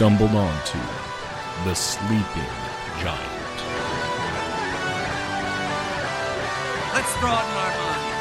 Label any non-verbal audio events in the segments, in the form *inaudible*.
stumbled onto the Sleeping Giant. Let's broaden our minds.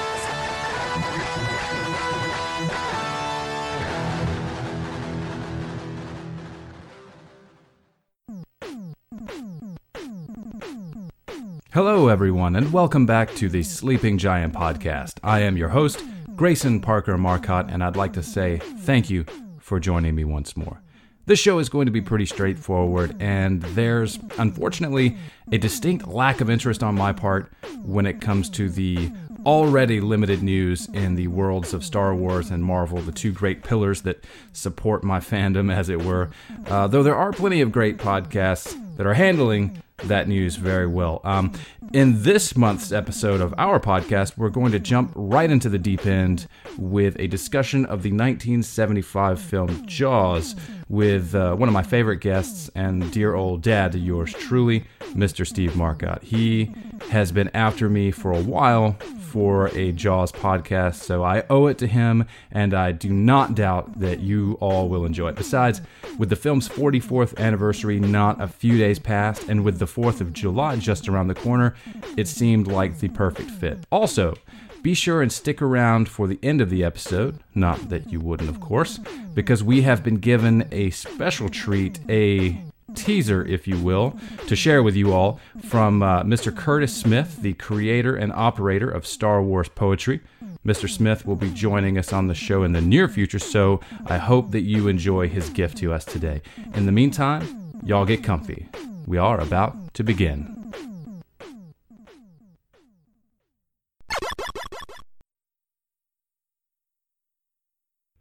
Hello, everyone, and welcome back to the Sleeping Giant podcast. I am your host, Grayson Parker Marcotte, and I'd like to say thank you for joining me once more. This show is going to be pretty straightforward, and there's unfortunately a distinct lack of interest on my part when it comes to the already limited news in the worlds of Star Wars and Marvel, the two great pillars that support my fandom, as it were. Uh, though there are plenty of great podcasts that are handling that news very well. Um, in this month's episode of our podcast, we're going to jump right into the deep end with a discussion of the 1975 film Jaws with uh, one of my favorite guests and dear old dad to yours truly, Mr. Steve Marcotte. He has been after me for a while for a Jaws podcast, so I owe it to him, and I do not doubt that you all will enjoy it. Besides, with the film's 44th anniversary not a few days past, and with the 4th of July just around the corner, it seemed like the perfect fit. Also, be sure and stick around for the end of the episode, not that you wouldn't, of course, because we have been given a special treat, a teaser, if you will, to share with you all from uh, Mr. Curtis Smith, the creator and operator of Star Wars Poetry. Mr. Smith will be joining us on the show in the near future, so I hope that you enjoy his gift to us today. In the meantime, y'all get comfy. We are about to begin.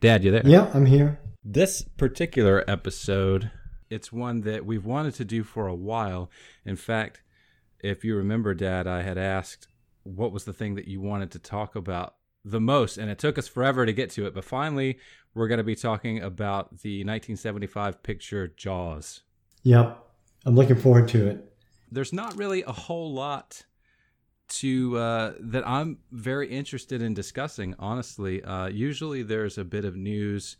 Dad, you there? Yeah, I'm here. This particular episode, it's one that we've wanted to do for a while. In fact, if you remember, Dad, I had asked what was the thing that you wanted to talk about the most, and it took us forever to get to it. But finally, we're going to be talking about the 1975 picture Jaws. Yep. I'm looking forward to it. There's not really a whole lot to uh, that I'm very interested in discussing. Honestly, uh, usually there's a bit of news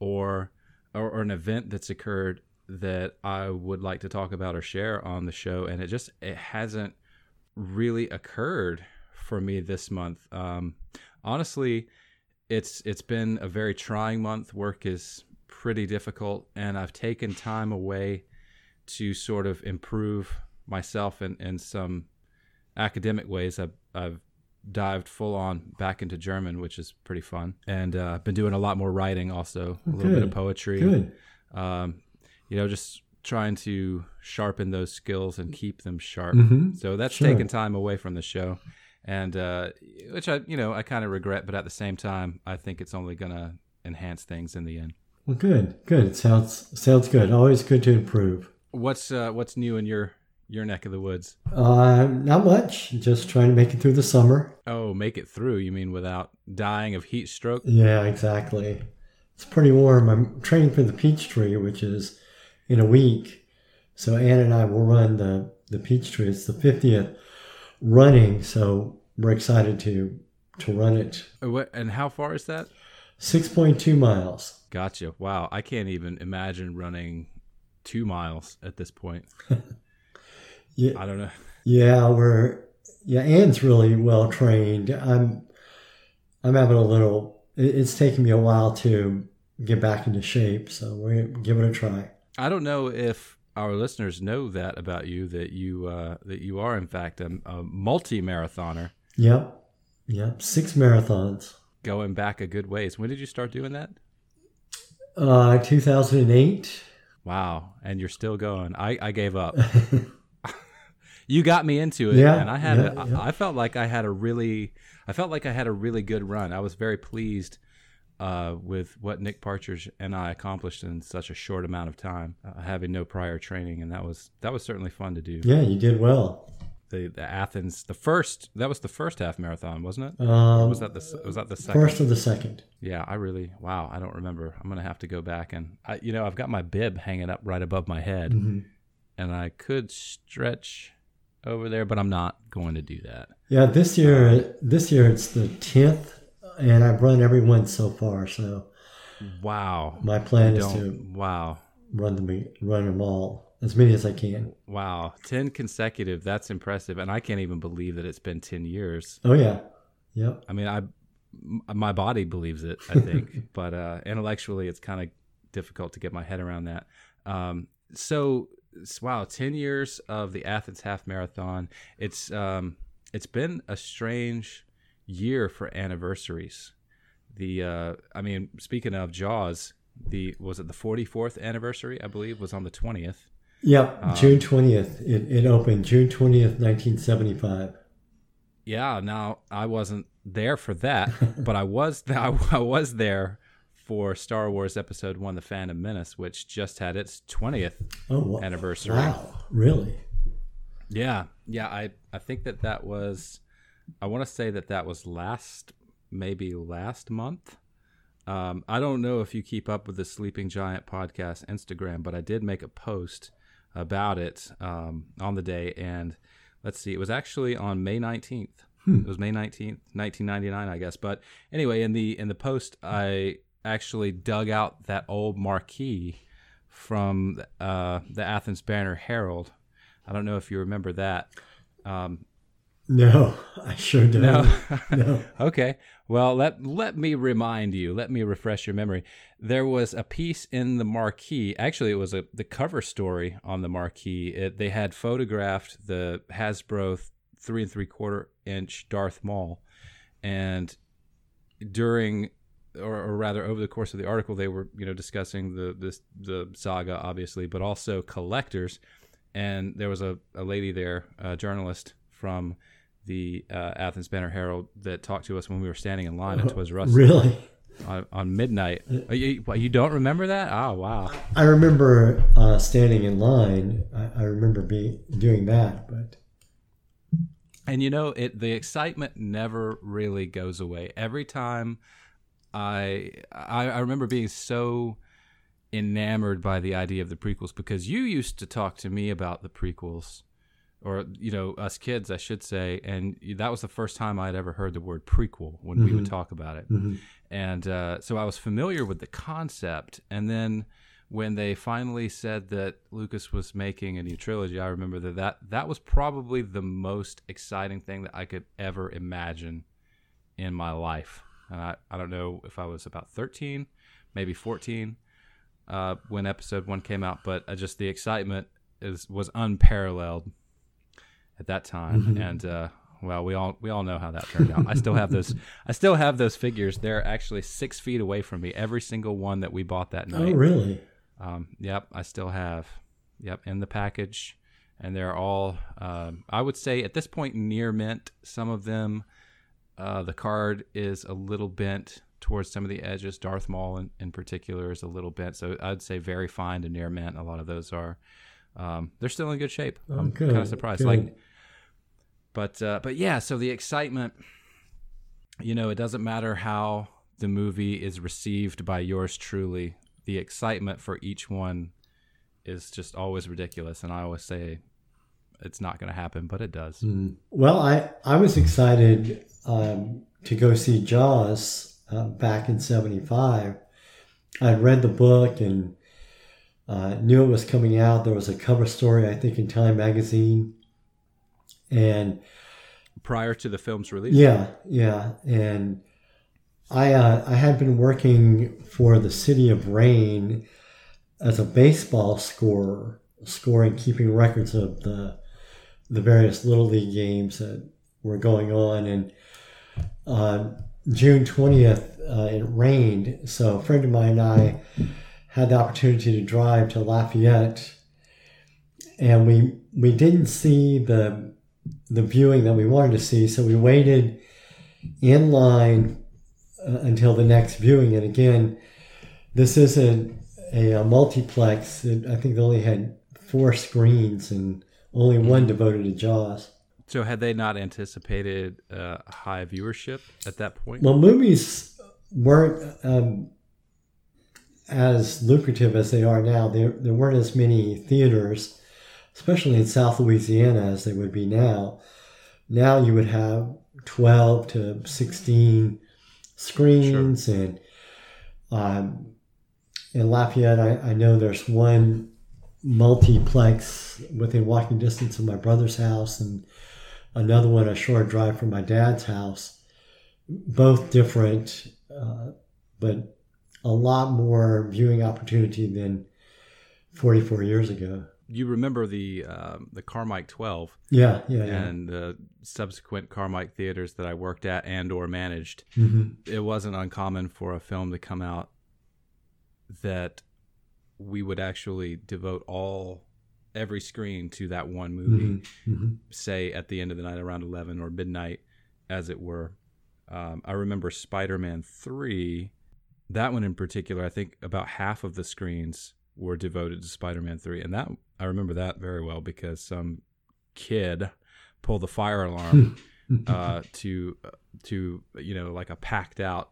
or, or or an event that's occurred that I would like to talk about or share on the show, and it just it hasn't really occurred for me this month. Um, honestly, it's it's been a very trying month. Work is pretty difficult, and I've taken time away to sort of improve myself in, in some academic ways. I've, I've dived full on back into German, which is pretty fun, and uh, I've been doing a lot more writing, also a little bit of poetry. Good. Um, you know, just trying to sharpen those skills and keep them sharp. Mhm. So that's Sure. taken time away from the show, and uh, which I, you know, I kind of regret, but at the same time, I think it's only gonna enhance things in the end. Well, good. Good. It sounds sounds good. Always good to improve. What's uh, what's new in your your neck of the woods? Uh, not much. Just trying to make it through the summer. Oh, make it through. You mean without dying of heat stroke? Yeah, exactly. It's pretty warm. I'm training for the Peachtree, which is in a week. So Ann and I will run the the Peachtree. It's the 50th running, so we're excited to to run it. Uh, What and how far is that? 6.2 miles. Gotcha. Wow, I can't even imagine running two miles at this point. *laughs* Yeah, I don't know. Yeah, we're yeah. Anne's really well trained. I'm I'm having a little. It's taking me a while to get back into shape, so we're gonna give it a try. I don't know if our listeners know that about you that you uh, that you are in fact a, a multi marathoner, Yep, yep. Six marathons. going back a good ways. When did you start doing that? Uh, 2008. Wow, and you're still going. I, I gave up. *laughs* you got me into it, Yeah, and I had yeah, a, yeah. I felt like I had a really I felt like I had a really good run. I was very pleased uh, with what Nick Partridge and I accomplished in such a short amount of time, uh, having no prior training, and that was that was certainly fun to do. Yeah, you did well. The, the Athens, the first that was the first half marathon, wasn't it? Um, was that the was that the second? first or the second? Yeah, I really wow. I don't remember. I'm gonna have to go back and I, you know I've got my bib hanging up right above my head, Mhm. and I could stretch over there, but I'm not going to do that. Yeah, this year, this year it's the tenth, and I've run every one so far. So Wow. My plan is to Wow. run them run them all as many as I can. Wow. 10 consecutive. That's impressive. And I can't even believe that it's been 10 years. Oh yeah, yep. I mean, I my body believes it, I think, *laughs* but uh, intellectually, it's kind of difficult to get my head around that. Um, so, wow, ten years of the Athens Half Marathon. It's um, it's been a strange year for anniversaries. The uh, I mean, speaking of Jaws, the was it the forty fourth anniversary? I believe was on the twentieth. Yep, Um, June twentieth. It, it opened June twentieth, nineteen seventy five. Yeah, now I wasn't there for that, *laughs* but I was *laughs* I, I was there for Star Wars Episode One: The Phantom Menace, which just had its twentieth Oh anniversary. Wow, really? Yeah, yeah. I I think that that was. I want to say that that was last, maybe last month. Um, I don't know if you keep up with the Sleeping Giant podcast Instagram, but I did make a post about it um, on the day, and let's see, it was actually on May nineteenth. It was May nineteenth, nineteen ninety nine, I guess. But anyway, in the in the post, I actually dug out that old marquee from uh, the Athens Banner Herald. I don't know if you remember that. Um, No, I sure don't. no. No. *laughs* okay. Well, let let me remind you. Let me refresh your memory. There was a piece in the marquee. Actually, it was a the cover story on the marquee. It, they had photographed the Hasbro three and three quarter inch Darth Maul, and during, or, or rather, over the course of the article, they were you know discussing the this the saga, obviously, but also collectors. And there was a, a lady there, a journalist from the uh, Athens Banner Herald that talked to us when we were standing in line at Toys R Us Really? on, on midnight. Oh, you, you don't remember that? Oh wow! I remember uh, standing in line. I, I remember being doing that, but And you know, it the excitement never really goes away. Every time I I, I remember being so enamored by the idea of the prequels because you used to talk to me about the prequels or you know us kids I should say and that was the first time I'd ever heard the word prequel when we would talk about it. And uh, so I was familiar with the concept and then when they finally said that Lucas was making a new trilogy I remember that that, that was probably the most exciting thing that I could ever imagine in my life and I, I don't know if I was about 13 maybe 14 uh, when episode one came out, but uh, just the excitement is was unparalleled at that time. And uh, well, we all we all know how that turned out. I still have those. *laughs* I still have those figures. They're actually six feet away from me. Every single one that we bought that night. oh, night. really? Um, yep, I still have. Yep, in the package, and they're all. Um, I would say at this point near mint. Some of them, uh, the card is a little bent towards some of the edges. Darth Maul, in, in particular, is a little bent. So I'd say very fine to near mint. A lot of those are. Um, they're still in good shape. I'm good, kind of surprised. good. Like, but uh, but yeah. So the excitement. You know, it doesn't matter how the movie is received by yours truly. The excitement for each one is just always ridiculous, and I always say it's not going to happen, but it does. Well, I I was excited um, to go see Jaws uh, back in '75. I read the book and uh, knew it was coming out. There was a cover story, I think, in Time magazine, and Prior to the film's release, yeah, yeah, and I uh, I had been working for the City of Rayne as a baseball scorer, scoring, keeping records of the the various little league games that were going on, and uh, June twentieth uh, it rained, so a friend of mine and I had the opportunity to drive to Lafayette, and we we didn't see the the viewing that we wanted to see, so we waited in line uh, until the next viewing. And again, this isn't a, a multiplex. It, I think they only had four screens and only one devoted to Jaws. So had they not anticipated uh, high viewership at that point? Well, movies weren't um, as lucrative as they are now. There, there weren't as many theaters, especially in South Louisiana, as they would be now. Now you would have 12 to 16 screens, and Um, in Lafayette, I, I know there's one multiplex within walking distance of my brother's house, and another one a short drive from my dad's house. Both different, uh, but a lot more viewing opportunity than 44 years ago. You remember the um, the Carmike 12 Yeah, yeah, yeah. and the subsequent Carmike theaters that I worked at and or managed. hmm It wasn't uncommon for a film to come out that we would actually devote all every screen to that one movie. hmm hmm say at the end of the night around 11 or midnight as it were um, i remember spider-man 3 that one in particular i think about half of the screens were devoted to spider-man 3 and that i remember that very well because some kid pulled the fire alarm *laughs* uh, to to you know like a packed out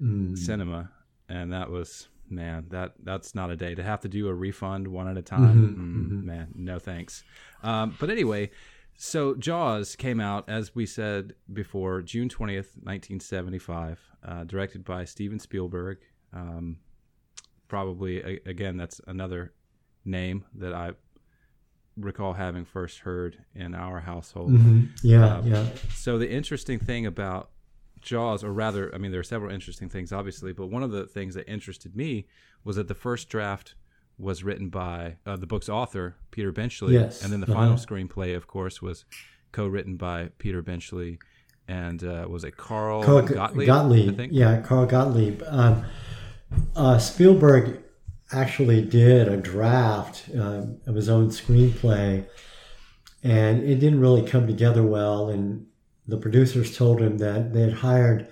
Mm. cinema and that was man that that's not a day to have to do a refund one at a time Mhm, mm, mhm. man no thanks um, but anyway so jaws came out as we said before june 20th 1975 uh, directed by steven spielberg um, probably a, again that's another name that i recall having first heard in our household Mhm. Yeah, Um, yeah. so the interesting thing about Jaws, or rather, I mean, there are several interesting things, obviously, but one of the things that interested me was that the first draft was written by uh, the book's author, Peter Benchley, Yes, and then the uh-huh. final screenplay, of course, was co-written by Peter Benchley and uh, was it Carl, Carl Gottlieb? Gottlieb. Yeah, Carl Gottlieb. Um, uh, Spielberg actually did a draft um, of his own screenplay, and it didn't really come together well. And the producers told him that they had hired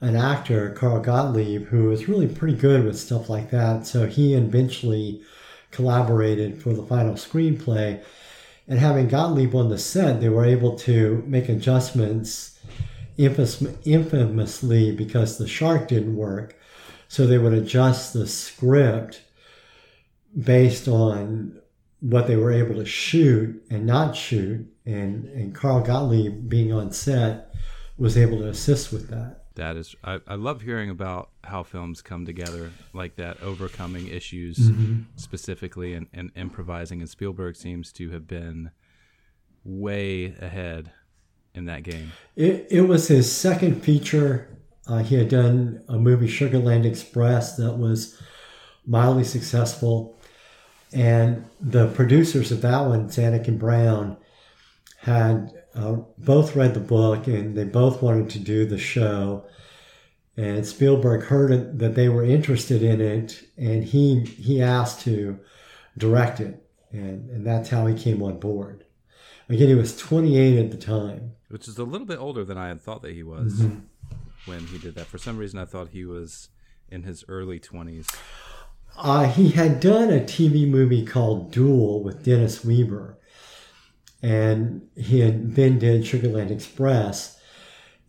an actor, Carl Gottlieb, who was really pretty good with stuff like that. So he and Benchley collaborated for the final screenplay. And having Gottlieb on the set, they were able to make adjustments infamous, infamously because the shark didn't work. So they would adjust the script based on what they were able to shoot and not shoot. And, and Carl Gottlieb, being on set, was able to assist with that. That is, I, I love hearing about how films come together like that, overcoming issues Mm-hmm. specifically and, and improvising. And Spielberg seems to have been way ahead in that game. It, it was his second feature. Uh, he had done a movie, Sugarland Express, that was mildly successful. And the producers of that one, Zanuck and Brown, had uh, both read the book and they both wanted to do the show. And Spielberg heard it, that they were interested in it, and he he asked to direct it, and, and that's how he came on board. Again, he was 28 at the time. which is a little bit older than I had thought that he was Mm-hmm. when he did that. For some reason, I thought he was in his early 20s. Uh, he had done a TV movie called Duel with Dennis Weaver, and he had then did Sugarland Express.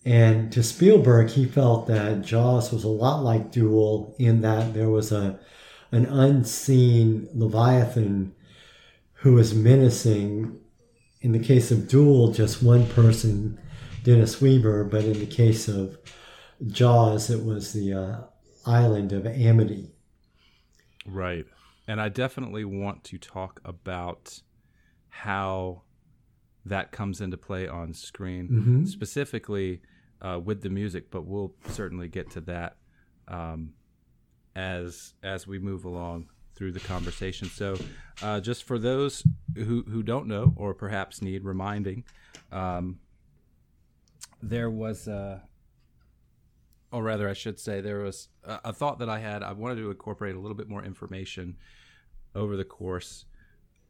And to Spielberg, he felt that Jaws was a lot like Duel in that there was a an unseen Leviathan who was menacing. In the case of Duel, just one person, Dennis Weaver, but in the case of Jaws, it was the uh, island of Amity. Right. And I definitely want to talk about how that comes into play on screen, Mhm. specifically uh, with the music. But we'll certainly get to that um, as as we move along through the conversation. So, uh, just for those who who don't know or perhaps need reminding, um, there was. Uh, or rather, I should say, there was a, a thought that I had. I wanted to incorporate a little bit more information over the course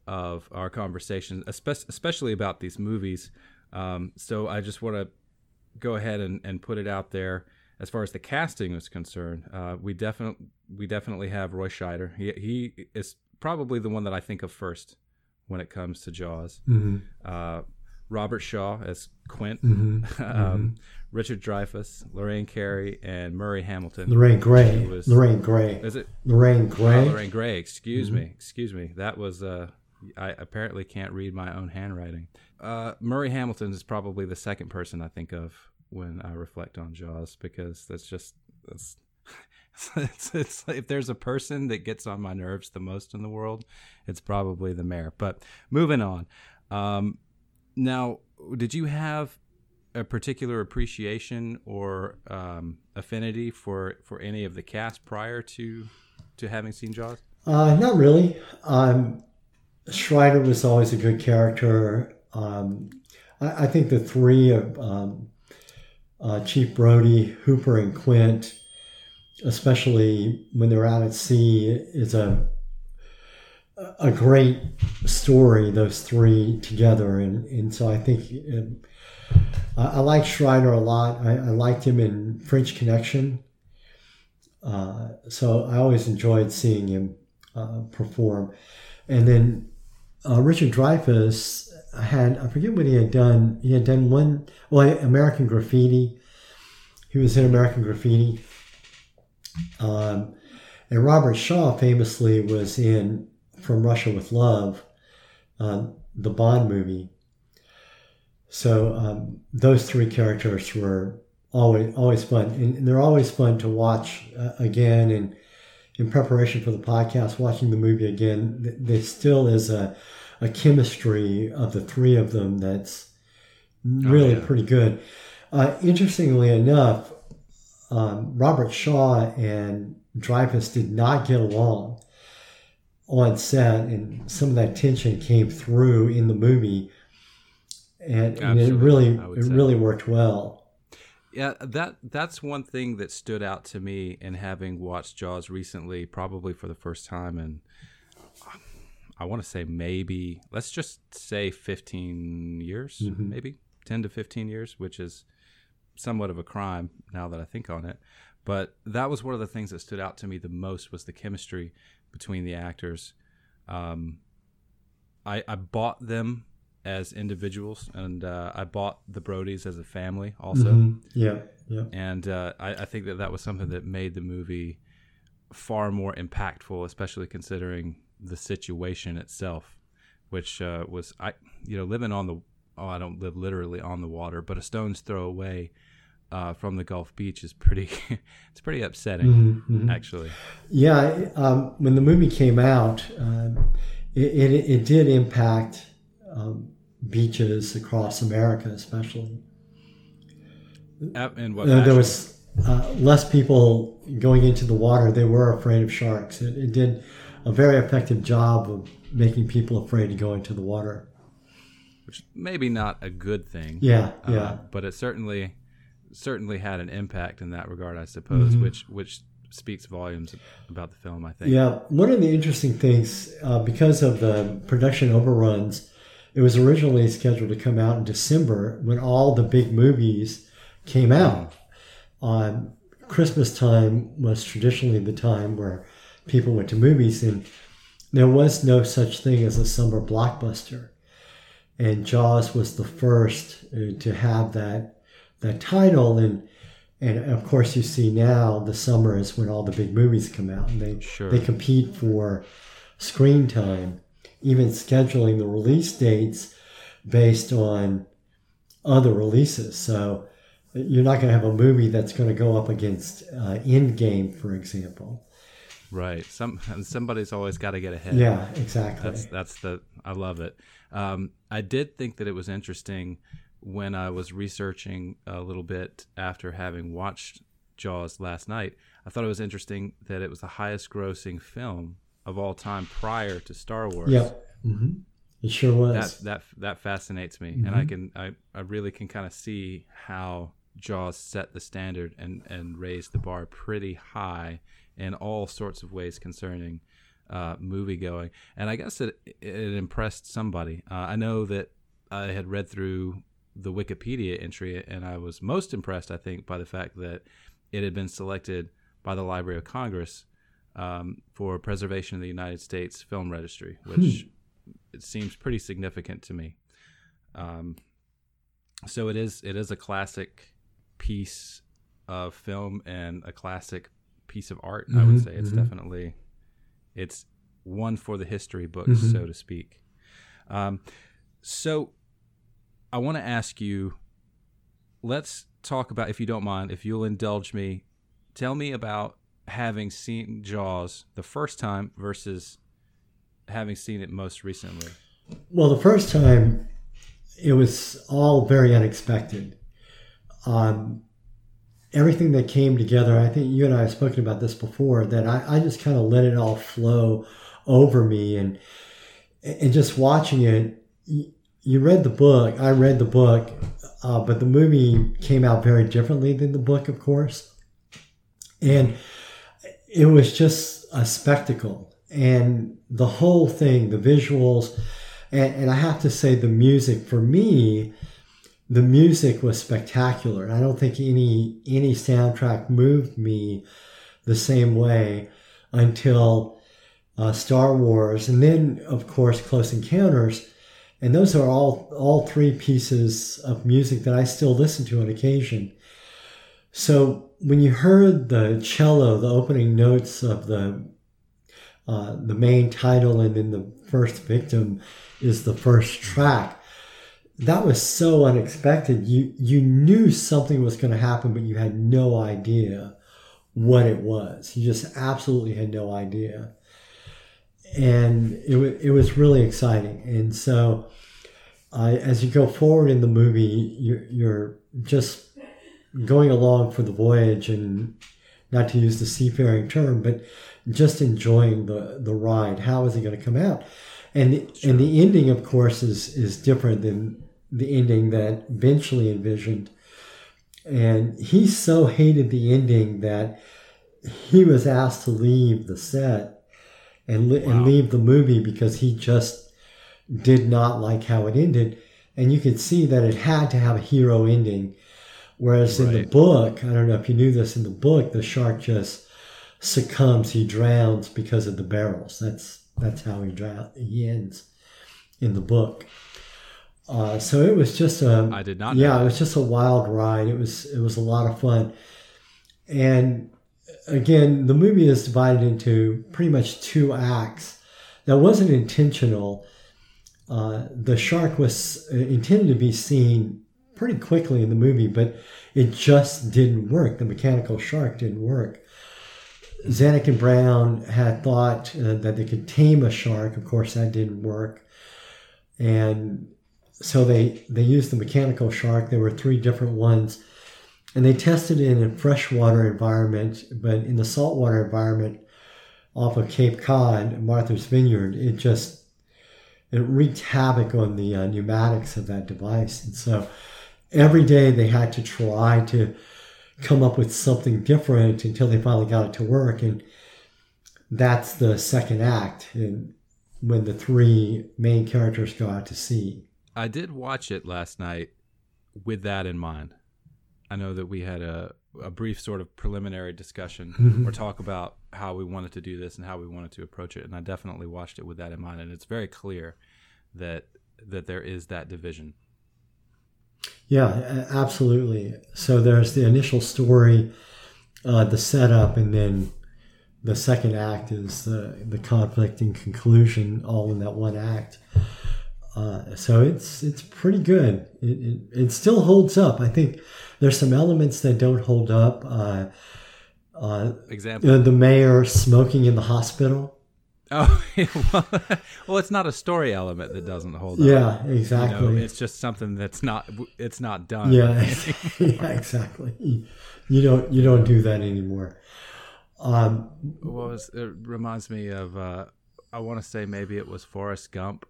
of our conversation, especially about these movies. Um, so I just want to go ahead and, and put it out there. As far as the casting is concerned, uh, we definitely we definitely have Roy Scheider. He he is probably the one that I think of first when it comes to Jaws. Mm-hmm. Uh, Robert Shaw as Quint, Mm-hmm. *laughs* um, Richard Dreyfuss, Lorraine Carey, and Murray Hamilton. Lorraine Gary. Was- Lorraine Gary. Is it Lorraine Oh, Gary. Lorraine Gary. Excuse me. Excuse me. That was. Uh, I apparently can't read my own handwriting. Uh, Murray Hamilton is probably the second person I think of when I reflect on Jaws because that's just that's *laughs* it's, it's if there's a person that gets on my nerves the most in the world, it's probably the mayor. But moving on. Um, now, did you have a particular appreciation or um, affinity for for any of the cast prior to to having seen Jaws? Uh, not really. Um, Schreider was always a good character. Um, I, I, think the three of um, uh, Chief Brody, Hooper, and Quint, especially when they're out at sea, is a a great story. Those three together, and and so I think it, I, I like Schreider a lot. I, I, liked him in French Connection. Uh, so I always enjoyed seeing him uh, perform. And then uh, Richard Dreyfuss had, I forget what he had done. He had done one, well, American Graffiti. He was in American Graffiti. Um, and Robert Shaw famously was in From Russia with Love, uh, the Bond movie. So um, those three characters were always always fun, and they're always fun to watch uh, again. And in preparation for the podcast, watching the movie again, there still is a a chemistry of the three of them that's really oh, yeah. pretty good. Uh, interestingly enough, um, Robert Shaw and Dreyfuss did not get along on set, and some of that tension came through in the movie and, and it really it really worked well. Yeah, that that's one thing that stood out to me in having watched Jaws recently, probably for the first time, and I want to say maybe let's just say 15 years, mm-hmm. maybe 10 to 15 years, which is somewhat of a crime now that I think on it. But that was one of the things that stood out to me the most was the chemistry between the actors. Um, I, I bought them as individuals, and uh, I bought the Brodies as a family also. Mm-hmm. Yeah, yeah. And uh, I, I, think that that was something that made the movie far more impactful, especially considering the situation itself, which uh, was I, you know, living on the oh, I don't live literally on the water, but a stone's throw away. Uh, from the Gulf Beach is pretty, *laughs* it's pretty upsetting, mm-hmm, mm-hmm. actually. Yeah, um, when the movie came out, um, it, it, it, did impact um, beaches across America, especially. And what uh, there was uh, less people going into the water. They were afraid of sharks. It, it, did a very effective job of making people afraid to go into the water. Which maybe not a good thing. Yeah, uh, yeah. But it certainly certainly had an impact in that regard, I suppose. Mm-hmm. Which which speaks volumes about the film. I think. Yeah, one of the interesting things uh, because of the production overruns it was originally scheduled to come out in December when all the big movies came out. On Christmas time was traditionally the time where people went to movies, and there was no such thing as a summer blockbuster. And Jaws was the first uh, to have that that title, and and of course you see now the summer is when all the big movies come out, and they sure. they compete for screen time even scheduling the release dates based on other releases. So you're not going to have a movie that's going to go up against uh, Endgame, for example. Right. Some somebody's always got to get ahead. Yeah, exactly. That's that's the I love it. Um, I did think that it was interesting when I was researching a little bit after having watched Jaws last night. I thought it was interesting that it was the highest grossing film of all time prior to Star Wars. Yeah, mm-hmm. it sure was. That that that fascinates me, mm-hmm. and I mm-hmm. can I, I really can kind of see how Jaws set the standard and and raised the bar pretty high in all sorts of ways concerning uh, movie going. And I guess it it impressed somebody. Uh, I know that I had read through the Wikipedia entry, and I was most impressed, I think, by the fact that it had been selected by the Library of Congress um, for preservation of the United States Film Registry, which hmm. it seems pretty significant to me. Um, so it is it is a classic piece of film and a classic piece of art. Mm-hmm, I would mm-hmm, say it's mm-hmm. definitely it's one for the history books, mm-hmm. so to speak. Um, so I want to ask you. Let's talk about, if you don't mind, if you'll indulge me, tell me about having seen Jaws the first time versus having seen it most recently? Well, the first time, it was all very unexpected. Um, everything that came together, I think you and I have spoken about this before, that I, I just kind of let it all flow over me. And, and just watching it, you, read the book, I read the book, uh, but the movie came out very differently than the book, of course. And it was just a spectacle. And the whole thing, the visuals, and, and I have to say, the music for me, the music was spectacular. I don't think any any soundtrack moved me the same way until uh, Star Wars, and then of course Close Encounters, and those are all all three pieces of music that I still listen to on occasion. So when you heard the cello, the opening notes of the uh, the main title, and then the first victim is the first track. That was so unexpected. You you knew something was going to happen, but you had no idea what it was. You just absolutely had no idea, and it it was really exciting. And so, uh, as you go forward in the movie, you're, you're just going along for the voyage, and not to use the seafaring term, but just enjoying the the ride. How is it going to come out? And the, sure. and the ending, of course, is is different than the ending that Benchley envisioned. And he so hated the ending that he was asked to leave the set and wow. and leave the movie because he just did not like how it ended. And you could see that it had to have a hero ending. Whereas right. in the book, I don't know if you knew this, in the book, the shark just succumbs, he drowns because of the barrels. That's that's how he drown, he ends in the book. Uh, so it was just a I did not. Yeah, it was just a wild ride. It was it was a lot of fun, and again, the movie is divided into pretty much two acts. That wasn't intentional. Uh, the shark was intended to be seen pretty quickly in the movie, but it just didn't work. The mechanical shark didn't work. Zanuck and Brown had thought uh, that they could tame a shark. Of course, that didn't work. And so they, they used the mechanical shark. There were three different ones. And they tested it in a freshwater environment, but in the saltwater environment off of Cape Cod, Martha's Vineyard, it just it wreaked havoc on the uh, pneumatics of that device. And so every day they had to try to come up with something different until they finally got it to work. And that's the second act and when the three main characters go out to sea. I did watch it last night with that in mind. I know that we had a, a brief sort of preliminary discussion mm-hmm. or talk about how we wanted to do this and how we wanted to approach it. And I definitely watched it with that in mind. And it's very clear that that there is that division yeah, absolutely. So there's the initial story, uh, the setup, and then the second act is the the conflict and conclusion, all in that one act. Uh, so it's it's pretty good. It, it, it, still holds up. I think there's some elements that don't hold up. Uh, uh, Example: the mayor smoking in the hospital. Oh, *laughs* well, well, it's not a story element that doesn't hold up. Yeah, exactly. You know, it's just something that's not it's not done. Yeah, *laughs* yeah, exactly. You don't you don't do that anymore. Um, what was it? Reminds me of uh, I want to say maybe it was Forrest Gump,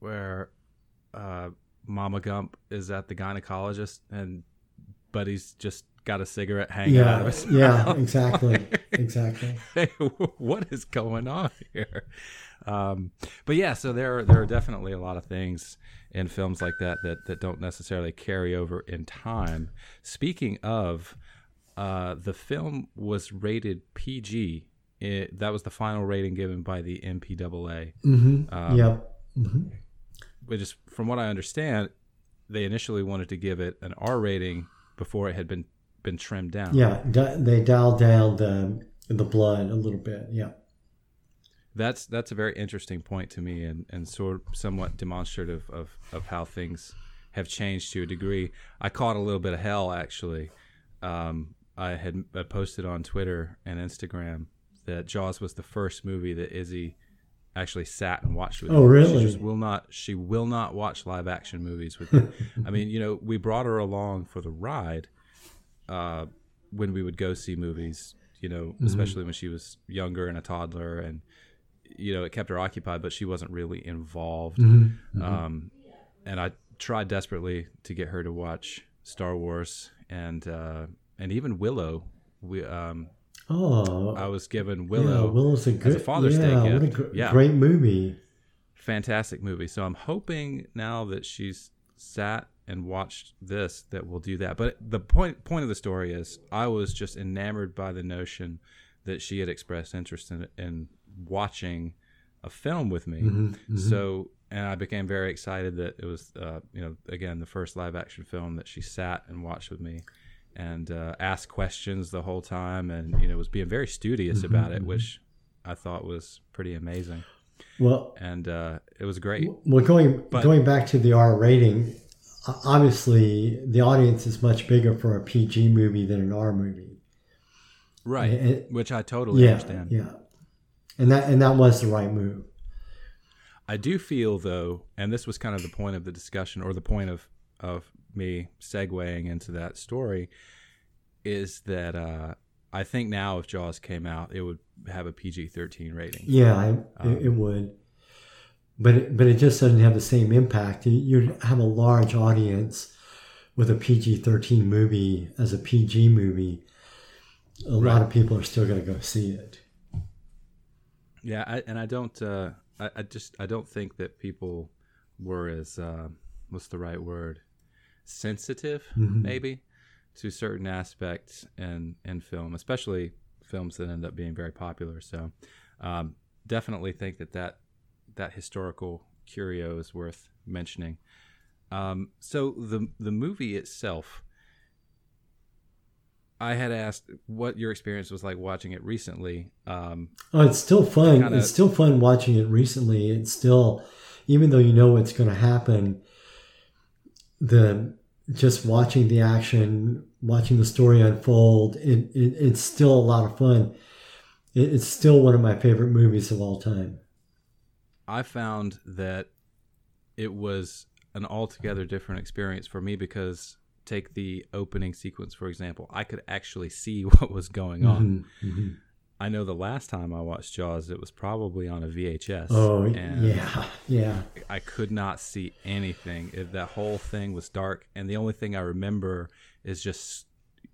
where uh, Mama Gump is at the gynecologist and Buddy's just got a cigarette hanging yeah, out of his yeah, mouth. Exactly, *laughs* exactly. hey, what is going on here? Um, but yeah, so there are, there are definitely a lot of things in films like that that that don't necessarily carry over in time. Speaking of, uh, the film was rated PG. It, that was the final rating given by the MPAA. Mm-hmm. Um, yeah. Mm-hmm. Which is, from what I understand, they initially wanted to give it an R rating before it had been been trimmed down. Yeah, they dialed down the the blood a little bit. Yeah. That's that's a very interesting point to me, and and sort of somewhat demonstrative of of how things have changed to a degree. I caught a little bit of hell actually um, I had I posted on Twitter and Instagram that Jaws was the first movie that Izzy actually sat and watched with Oh, me. really? She just will not. She will not watch live action movies with me. *laughs* I mean, you know, we brought her along for the ride uh, when we would go see movies. You know, Mm-hmm. especially when she was younger and a toddler, and you know, it kept her occupied, but she wasn't really involved. Mm-hmm. Um, and I tried desperately to get her to watch Star Wars and uh, and even Willow. We um, Oh, I was given yeah, Willow, Willow's a good as a Father's yeah, Day what a gift. gr- Yeah. great movie. fantastic movie. So I'm hoping now that she's sat and watched this that we'll do that. But the point point of the story is I was just enamored by the notion that she had expressed interest in in watching a film with me. Mm-hmm, So and I became very excited that it was uh, you know again the first live action film that she sat and watched with me and uh, asked questions the whole time and you know was being very studious Mm-hmm, about it which I thought was pretty amazing Well, and uh, it was great. well, going But- going back to the R rating, obviously the audience is much bigger for a PG movie than an R movie. Right, it- which I totally Yeah, understand. yeah, and that and that was the right move. I do feel though, and this was kind of the point of the discussion, or the point of of me segueing into that story, is that uh, I think now if Jaws came out, it would have a PG thirteen rating. Yeah, Um, it, it would, but it, but it just doesn't have the same impact. You- have a large audience with a PG thirteen movie as a PG movie. A lot of people are still going to go see it. Yeah, I, and I don't, uh, I, I just, I don't think that people were as, uh, what's the right word, sensitive, Mm-hmm. maybe, to certain aspects in in film, especially films that end up being very popular. So, um, definitely think that that that historical curio is worth mentioning. Um, so the the movie itself. I had asked what your experience was like watching it recently. Um, Oh, it's still fun. Kinda- It's still fun watching it recently. It's still, even though you know what's going to happen, the just watching the action, watching the story unfold, it, it it's still a lot of fun. It, it's still one of my favorite movies of all time. I found that it was an altogether different experience for me because take the opening sequence for example, I could actually see *laughs* what was going on. Mhm, mhm. I know the last time I watched Jaws, it was probably on a VHS. Oh and yeah, yeah. I could not see anything. It, that whole thing was dark, and the only thing I remember is just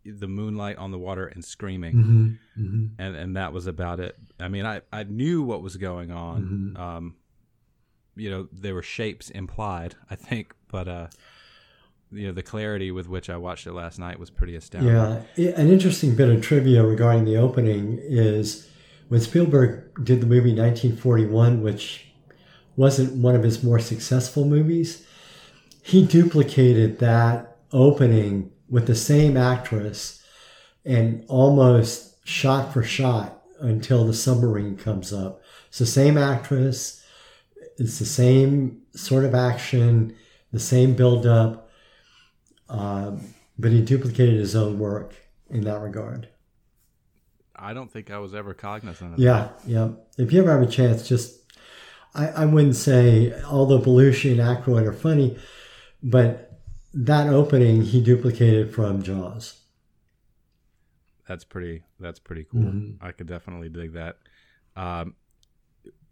the moonlight on the water and screaming hmm hmm and and that was about it. I mean, I I knew what was going on. Um, you know, there were shapes implied, I think, but uh, you know, the clarity with which I watched it last night was pretty astounding. Yeah, an interesting bit of trivia regarding the opening is when Spielberg did the movie 1941, which wasn't one of his more successful movies, he duplicated that opening with the same actress and almost shot for shot until the submarine comes up. The same actress, it's the same sort of action, the same build up. Um, but he duplicated his own work in that regard. I don't think I was ever cognizant of that. Yeah, yeah. If you ever have a chance, just I, I wouldn't say although Belushi and Aykroyd are funny, but that opening he duplicated from Jaws. That's pretty. That's pretty cool. I could definitely dig that. Um,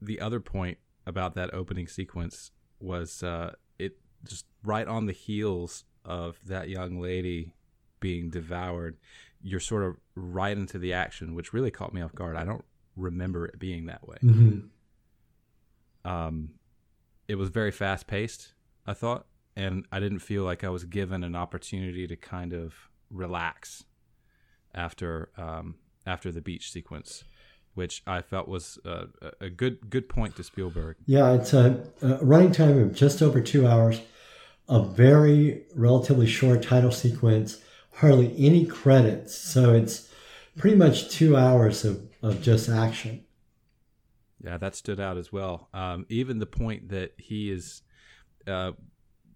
the other point about that opening sequence was uh, it just right on the heels of that young lady being devoured. You're sort of right into the action, which really caught me off guard. I don't remember it being that way. hmm Um, it was very fast paced, I thought, and I didn't feel like I was given an opportunity to kind of relax after um, after the beach sequence, which I felt was a- a good good point to Spielberg. Yeah, it's a, a running time of just over two hours, a very relatively short title sequence, hardly any credits. So it's pretty much two hours of, of just action. Yeah, that stood out as well. Um, even the point that he is uh,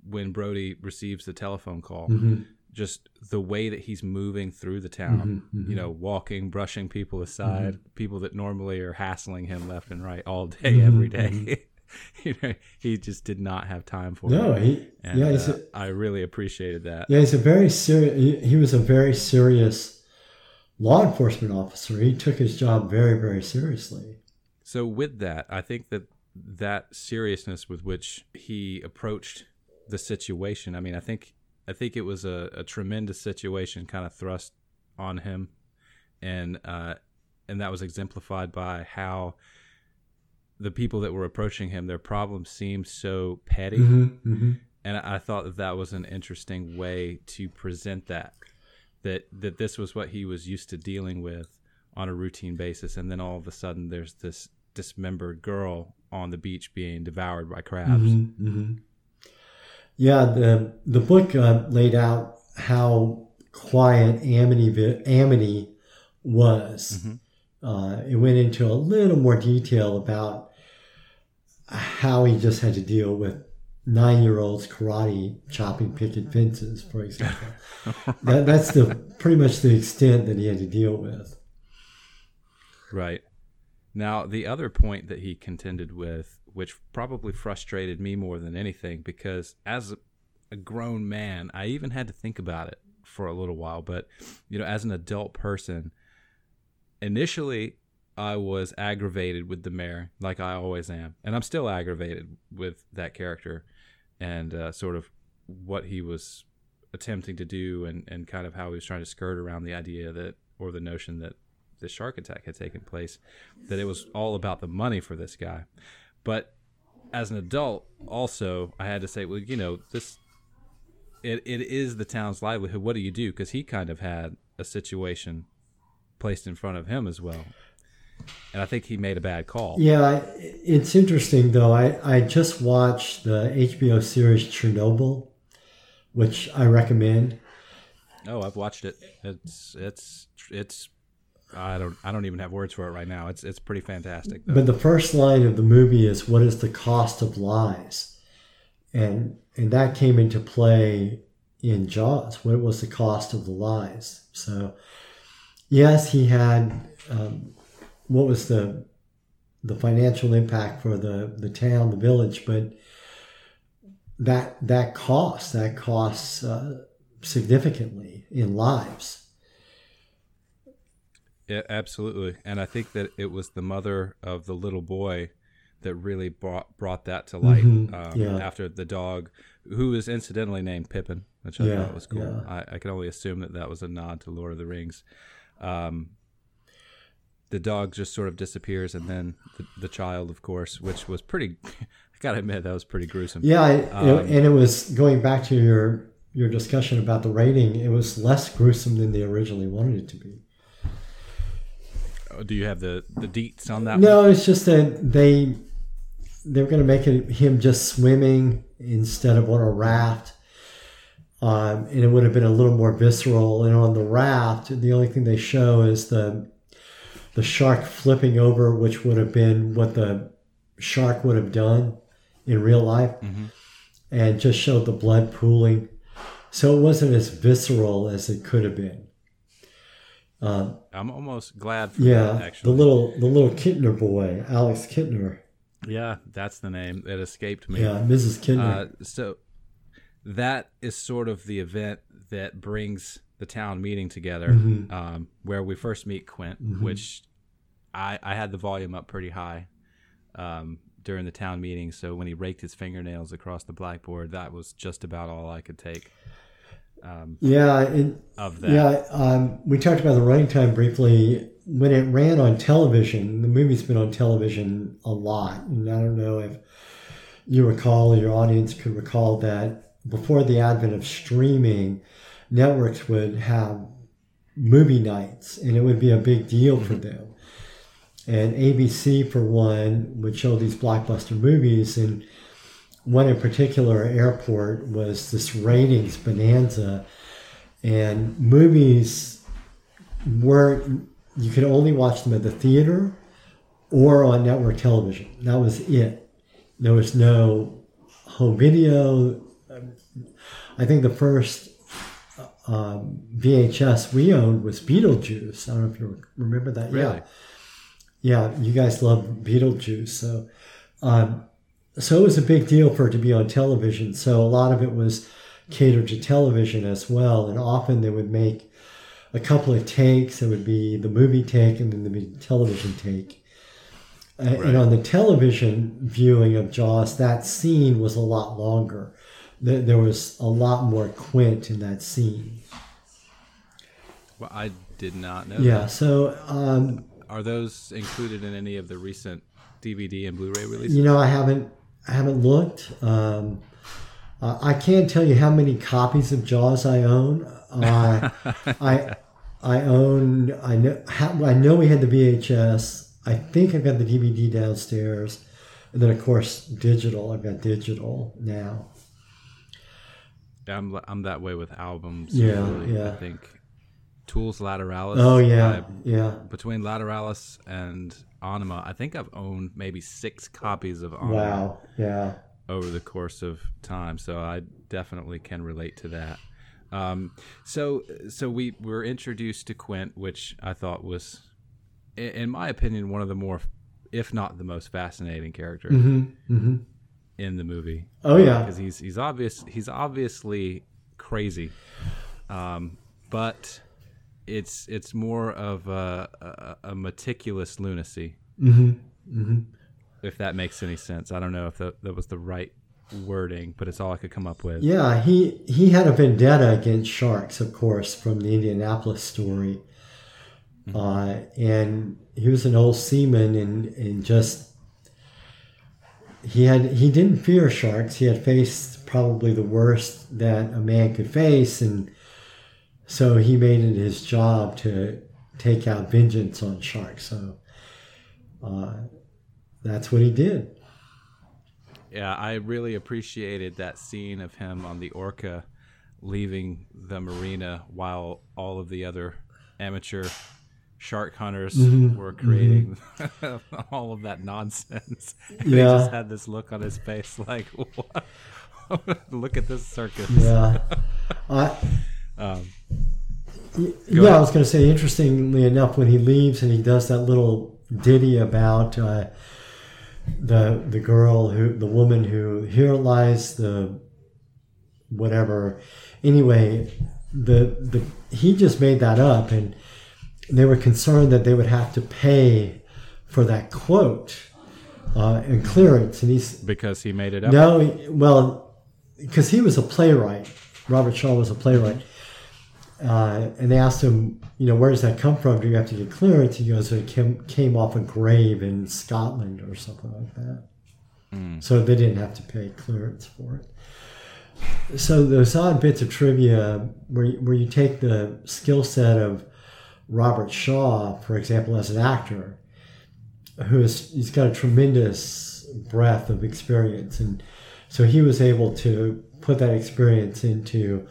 when Brody receives the telephone call, Mhm. Just the way that he's moving through the town, Mm-hmm, you know, walking, brushing people aside, people that normally are hassling him left and right all day, every day. *laughs* you know, he just did not have time for Mm-hmm. No, it. he And, yeah, uh, a, I really appreciated that. yeah, he's a very serious. He, he was a very serious law enforcement officer. He took his job very, very seriously. So with that, I think that that seriousness with which he approached the situation, I mean, I think I think it was a, a tremendous situation kind of thrust on him, and uh, and that was exemplified by how the people that were approaching him, their problems seemed so petty, Mm-hmm, mm-hmm. and I thought that that was an interesting way to present that that that this was what he was used to dealing with on a routine basis and then all of a sudden there's this dismembered girl on the beach being devoured by crabs Mm-hmm. Yeah, the the book uh, laid out how quiet Amity Amity was. Uh, it went into a little more detail about how he just had to deal with nine year olds karate chopping picket fences, for example. *laughs* that, that's the pretty much the extent that he had to deal with. right now the other point that he contended with which probably frustrated me more than anything because as a, grown man i even had to think about it for a little while but you know as an adult person initially I was aggravated with the mayor, like I always am, and I'm still aggravated with that character and uh, sort of what he was attempting to do, and and kind of how he was trying to skirt around the idea that or the notion that the shark attack had taken place, that it was all about the money for this guy. But as an adult, also I had to say, well, you know, this it, it is the town's livelihood. What do you do? Because he kind of had a situation placed in front of him as well. And I think he made a bad call. Yeah, it's interesting though. I, I just watched the HBO series Chernobyl, which I recommend. Oh, I've watched it. It's it's it's I don't I don't even have words for it right now. It's it's pretty fantastic. Though. But the first line of the movie is "What is the cost of lies?" and and that came into play in Jaws. What was the cost of the lies? So, yes, he had um, what was the the financial impact for the the town, the village, but that that cost that costs uh, significantly in lives. Yeah, absolutely. And I think that it was the mother of the little boy that really brought brought that to light. Mhm, Um, yeah. After the dog, who was incidentally named Pippin, which I Yeah, thought was cool. yeah. I, I can only assume that that was a nod to Lord of the Rings. Um, the dog just sort of disappears, and then the, the child, of course, which was pretty. *laughs* I gotta admit, that was pretty gruesome. Yeah, I, Um, and it was going back to your your discussion about the rating. It was less gruesome than they originally wanted it to be. Do you have the the deets on that? one? No, it's just that they they were going to make it him just swimming instead of on a raft, um, and it would have been a little more visceral. And on the raft, the only thing they show is the the shark flipping over, which would have been what the shark would have done in real life, and just showed the blood pooling. So it wasn't as visceral as it could have been. Um, I'm almost glad for yeah, that. Actually, the little the little Kintner boy, Alex Kintner. yeah, that's the name that escaped me. Yeah, Mrs. Kintner. Uh, so that is sort of the event that brings the town meeting together, Mm-hmm. um, where we first meet Quint, which I, I had the volume up pretty high um, during the town meeting. So when he raked his fingernails across the blackboard, that was just about all I could take yeah, it, of that. yeah. Um, we talked about the running time briefly. When it ran on television, the movie's been on television a lot, and I don't know if you recall or your audience could recall that before the advent of streaming, networks would have movie nights, and it would be a big deal for them. And ABC, for one, would show these blockbuster movies, and one in particular, Airport, was this ratings bonanza, and movies weren't. You could only watch them at the theater or on network television. That was it. There was no home video. I think the first um, VHS we owned was Beetlejuice. I don't know if you remember that. Really? Yeah, yeah. You guys love Beetlejuice, so um, so it was a big deal for it to be on television. So a lot of it was catered to television as well, and often they would make a couple of takes. It would be the movie take and then the television take. Right. And on the television viewing of Jaws, that scene was a lot longer. There there was a lot more Quint in that scene. Well, I did not know. Yeah. that. So um, Are those included in any of the recent DVD and Blu-ray releases? you know, I haven't I haven't looked. Um, uh, I can't tell you how many copies of Jaws I own. Uh, *laughs* I I own I know I know we had the VHS. I think I've got the DVD downstairs, and then of course digital. I've got digital now. I'm I'm that way with albums. Yeah, usually. I think Tool's Lateralus. Oh yeah, I- yeah. between Lateralus and Anima, I think I've owned maybe six copies of Anima Wow. Yeah. over the course of time. So I definitely can relate to that. Um, so so we were introduced to Quint, which I thought was, in my opinion, one of the more, if not the most fascinating characters hmm in the movie. Oh yeah. because he's he's obvious he's obviously crazy, um, but it's it's more of a, a, a meticulous lunacy, hmm hmm if that makes any sense. I don't know if that, that was the right wording, but it's all I could come up with. Yeah, he he had a vendetta against sharks, of course, from the Indianapolis story, uh, and he was an old seaman, and and just he had he didn't fear sharks. He had faced probably the worst that a man could face, and so he made it his job to take out vengeance on sharks. So uh, that's what he did. Yeah, I really appreciated that scene of him on the Orca leaving the marina while all of the other amateur shark hunters Mm-hmm, were creating *laughs* all of that nonsense. And He Yeah. just had this look on his face like, *laughs* what? *laughs* look at this circus. Yeah. I, Um, Go yeah, ahead. I was going to say, interestingly enough, when he leaves and he does that little ditty about uh, the the girl who, the woman who, here lies the whatever. Anyway, the the he just made that up, and they were concerned that they would have to pay for that quote uh, and clearance, and he's because he made it up. no, well, because he was a playwright. Robert Shaw was a playwright. Uh, and they asked him, you know, where does that come from? Do you have to get clearance? He goes, it came, came off a grave in Scotland or something like that. So they didn't have to pay clearance for it. So those odd bits of trivia where, you- where you take the skill set of Robert Shaw, for example, as an actor, who is he's got a tremendous breadth of experience and so he was able to put that experience into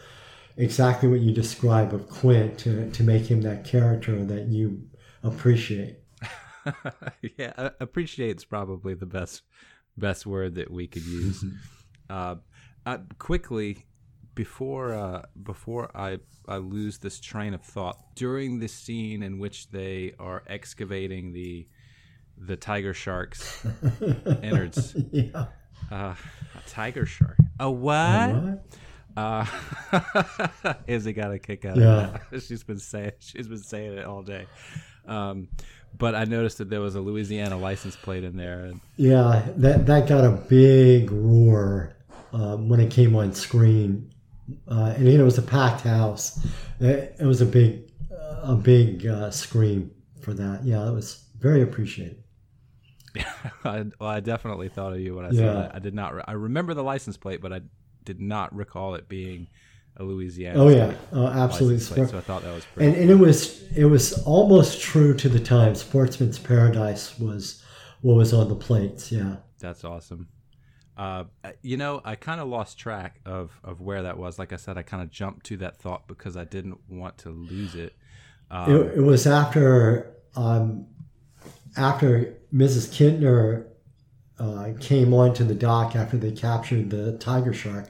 exactly what you describe of Quint to, to make him that character that you appreciate. *laughs* yeah, a- appreciate's probably the best best word that we could use. *laughs* uh, uh, quickly, before uh, before I I lose this train of thought, during the scene in which they are excavating the the tiger shark's *laughs* innards, yeah. uh, a tiger shark, a what? What? Uh, *laughs* Izzy got a kick out Yeah. of that. *laughs* She's been saying she's been saying it all day. Um, but I noticed that there was a Louisiana license plate in there, and Yeah, that, that got a big roar um, when it came on screen. Uh, and you know, it was a packed house. It, it was a big, a big uh, scream for that. Yeah, it was very appreciated. *laughs* I, well, I definitely thought of you when I Yeah. saw that. I did not. Re- I remember the license plate, but I did not recall it being a Louisiana. Oh yeah, uh, absolutely. plate, so I thought that was and, pretty. and it was it was almost true to the time. Sportsman's Paradise was what was on the plates. Yeah. That's awesome. Uh, you know, I kind of lost track of, of where that was. Like I said, I kind of jumped to that thought because I didn't want to lose it. Um, It, it was after um, after Mrs. Kintner uh, came onto the dock after they captured the tiger shark,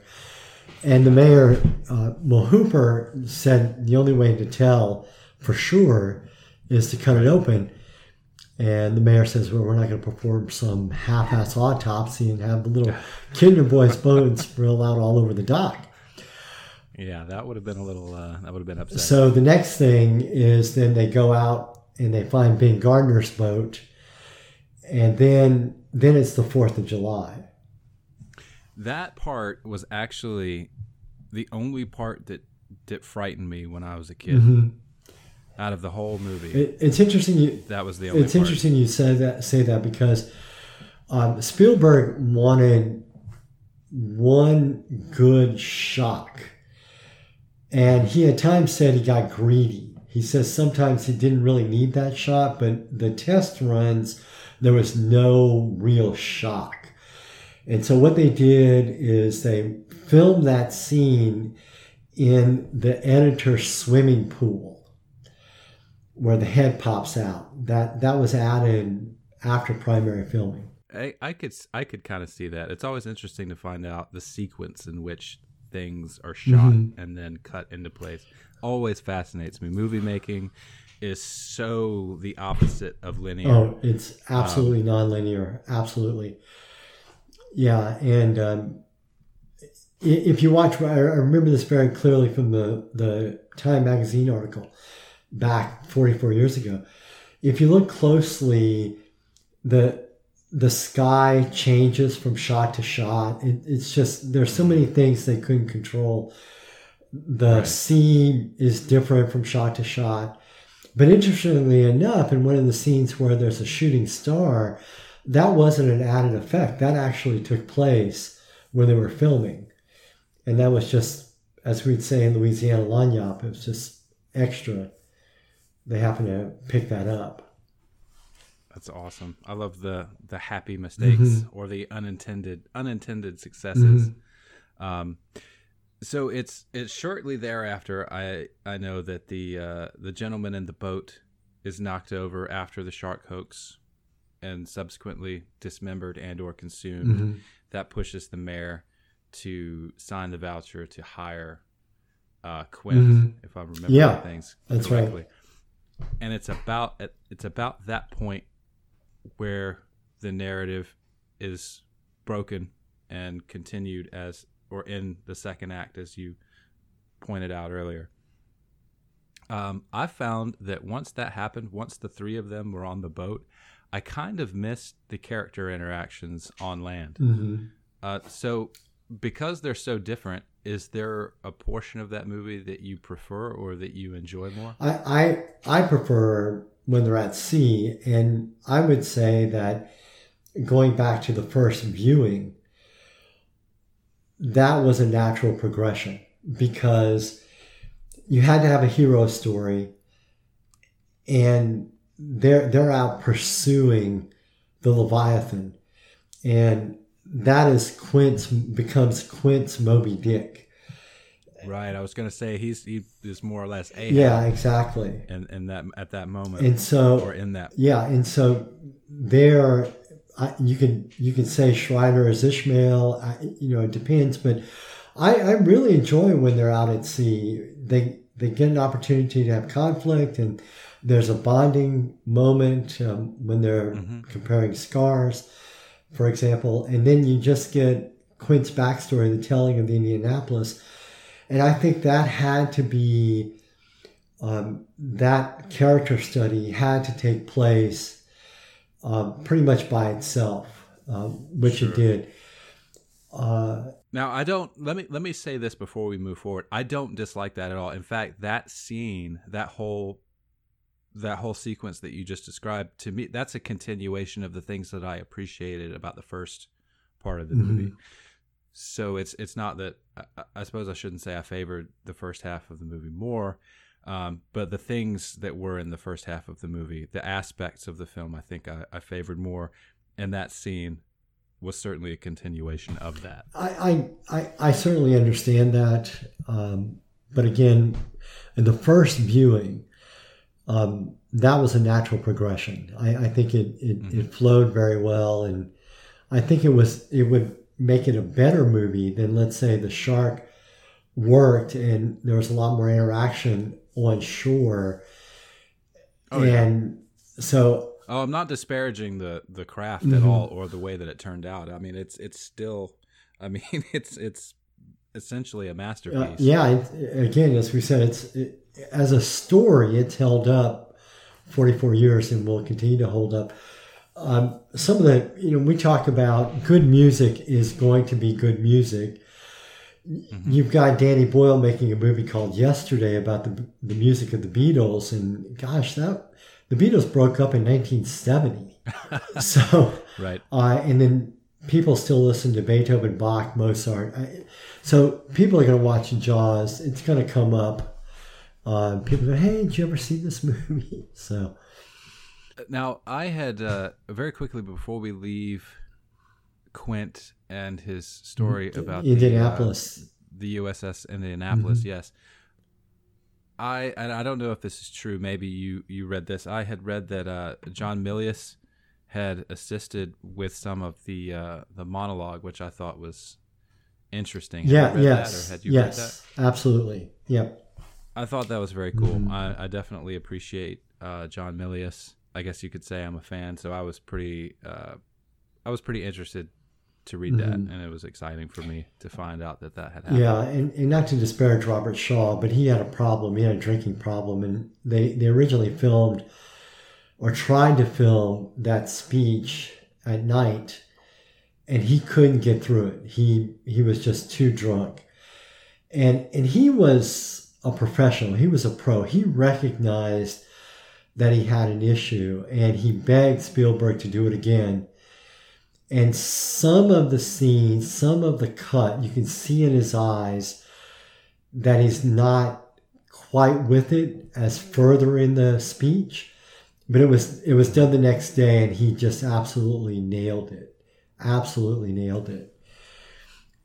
and the mayor, uh, well, Hooper said the only way to tell for sure is to cut it open. And the mayor says, well, we're not going to perform some half-ass autopsy and have the little *laughs* Kintner Boy's bones spill out all over the dock. Yeah, that would have been a little. Uh, that would have been upsetting. So the next thing is then they go out and they find Ben Gardner's boat, and then then it's the Fourth of July. that part was actually the only part that that frightened me when I was a kid. Out of the whole movie, It, it's interesting. You, that was the only. it's part. interesting you say that say that because um, Spielberg wanted one good shock, and he at times said he got greedy. He says sometimes he didn't really need that shot, but the test runs there was no real shock, and so what they did is they filmed that scene in the editor's swimming pool where the head pops out. That that was added after primary filming. I, I could I could kind of see that. It's always interesting to find out the sequence in which things are shot Mm-hmm. and then cut into place. Always fascinates me. Movie making is so the opposite of linear. Oh, it's absolutely nonlinear. Absolutely. Yeah, and um, if you watch, I I remember this very clearly from the the Time magazine article back 44 years ago. If you look closely, the the sky changes from shot to shot. It, it's just there's so many things they couldn't control. The Right. sea is different from shot to shot. But interestingly enough, in one of the scenes where there's a shooting star, that wasn't an added effect. That actually took place when they were filming. And that was just, as we'd say in Louisiana, lagniappe. It was just extra. They happened to pick that up. That's awesome. I love the the happy mistakes Mm-hmm. or the unintended unintended successes. Um, so it's it's shortly thereafter. I I know that the uh, the gentleman in the boat is knocked over after the shark hoax, and subsequently dismembered and or consumed. Mm-hmm. That pushes the mayor to sign the voucher to hire uh, Quint, if I remember Mm-hmm. Yeah, things that's right. correctly. And it's about it's about that point where the narrative is broken and continued as or in the second act as you pointed out earlier. Um, i found that once that happened once the three of them were on the boat i kind of missed the character interactions on land. Mm-hmm. uh, so because they're so different is there a portion of that movie that you prefer or that you enjoy more? I, I I prefer when they're at sea, and I would say that going back to the first viewing, that was a natural progression because you had to have a hero story, and they're they're out pursuing the Leviathan, and that is Quint's becomes Quint's Moby Dick. right i was going to say he's he is more or less a Yeah, exactly. and and that at that moment And so or in that Yeah, and so there, I, you can you can say Scheider is Ishmael. I, you know, it depends, but I, I really enjoy when they're out at sea. They they get an opportunity to have conflict, and there's a bonding moment um, when they're comparing scars, for example, and then you just get Quint's backstory, the telling of the Indianapolis, and I think that had to be um, that character study had to take place um, pretty much by itself, um, which it did. Uh, Now, I don't let me let me say this before we move forward. I don't dislike that at all. In fact, that scene, that whole that whole sequence that you just described to me, that's a continuation of the things that I appreciated about the first part of the movie. So it's it's not that I, I suppose I shouldn't say I favored the first half of the movie more, um, but the things that were in the first half of the movie, the aspects of the film, I think I, I favored more, and that scene was certainly a continuation of that. I, I, I, I certainly understand that. Um, but again, in the first viewing, um, that was a natural progression. I, I think it, it, it flowed very well. And I think it was, it would make it a better movie than let's say the shark worked, and there was a lot more interaction on shore. Oh, yeah. and so Oh, I'm not disparaging the the craft Mhm. at all or the way that it turned out. I mean, it's it's still. I mean, *laughs* it's it's essentially a Uh, masterpiece. yeah, it, again, as we said, it's it, as a story, it's held up 44 years and will continue to hold up. Um, some of the, you know, we talk about good music is going to be good music. Mm-hmm. You've got Danny Boyle making a movie called Yesterday about the the music of the Beatles, and gosh, that the Beatles broke up in 1970. *laughs* so Right. uh, and then people still listen to Beethoven, Bach, Mozart. I, so people are going to watch Jaws. It's going to come up. Uh, people go, "Hey, did you ever see this *laughs* movie?" So Now, I had uh, very quickly before we leave Quint and his story about the, uh, Indianapolis. the USS Indianapolis. Mm-hmm. Yes, I and I don't know if this is true. Maybe you you read this. I had read that uh, John Milius had assisted with some of the uh, the monologue, which I thought was interesting. Had you yeah. read Yes. that, or had you read that? yes. Absolutely. Yep. I thought that was very cool. Mm-hmm. I, I definitely appreciate uh, John Milius. I guess you could say I'm a fan, so I was pretty, uh, I was pretty interested to read that, and it was exciting for me to find out that that had happened. Mm-hmm. Yeah, and, and not to disparage Robert Shaw, but he had a problem. He had a drinking problem, and they they originally filmed or tried to film that speech at night, and he couldn't get through it. He he was just too drunk, and and he was a professional. He was a pro. He recognized that he had an issue, and he begged Spielberg to do it again. And some of the scenes, some of the cut, you can see in his eyes that he's not quite with it as further in the speech. But it was it was done the next day, and he just absolutely nailed it. Absolutely nailed it.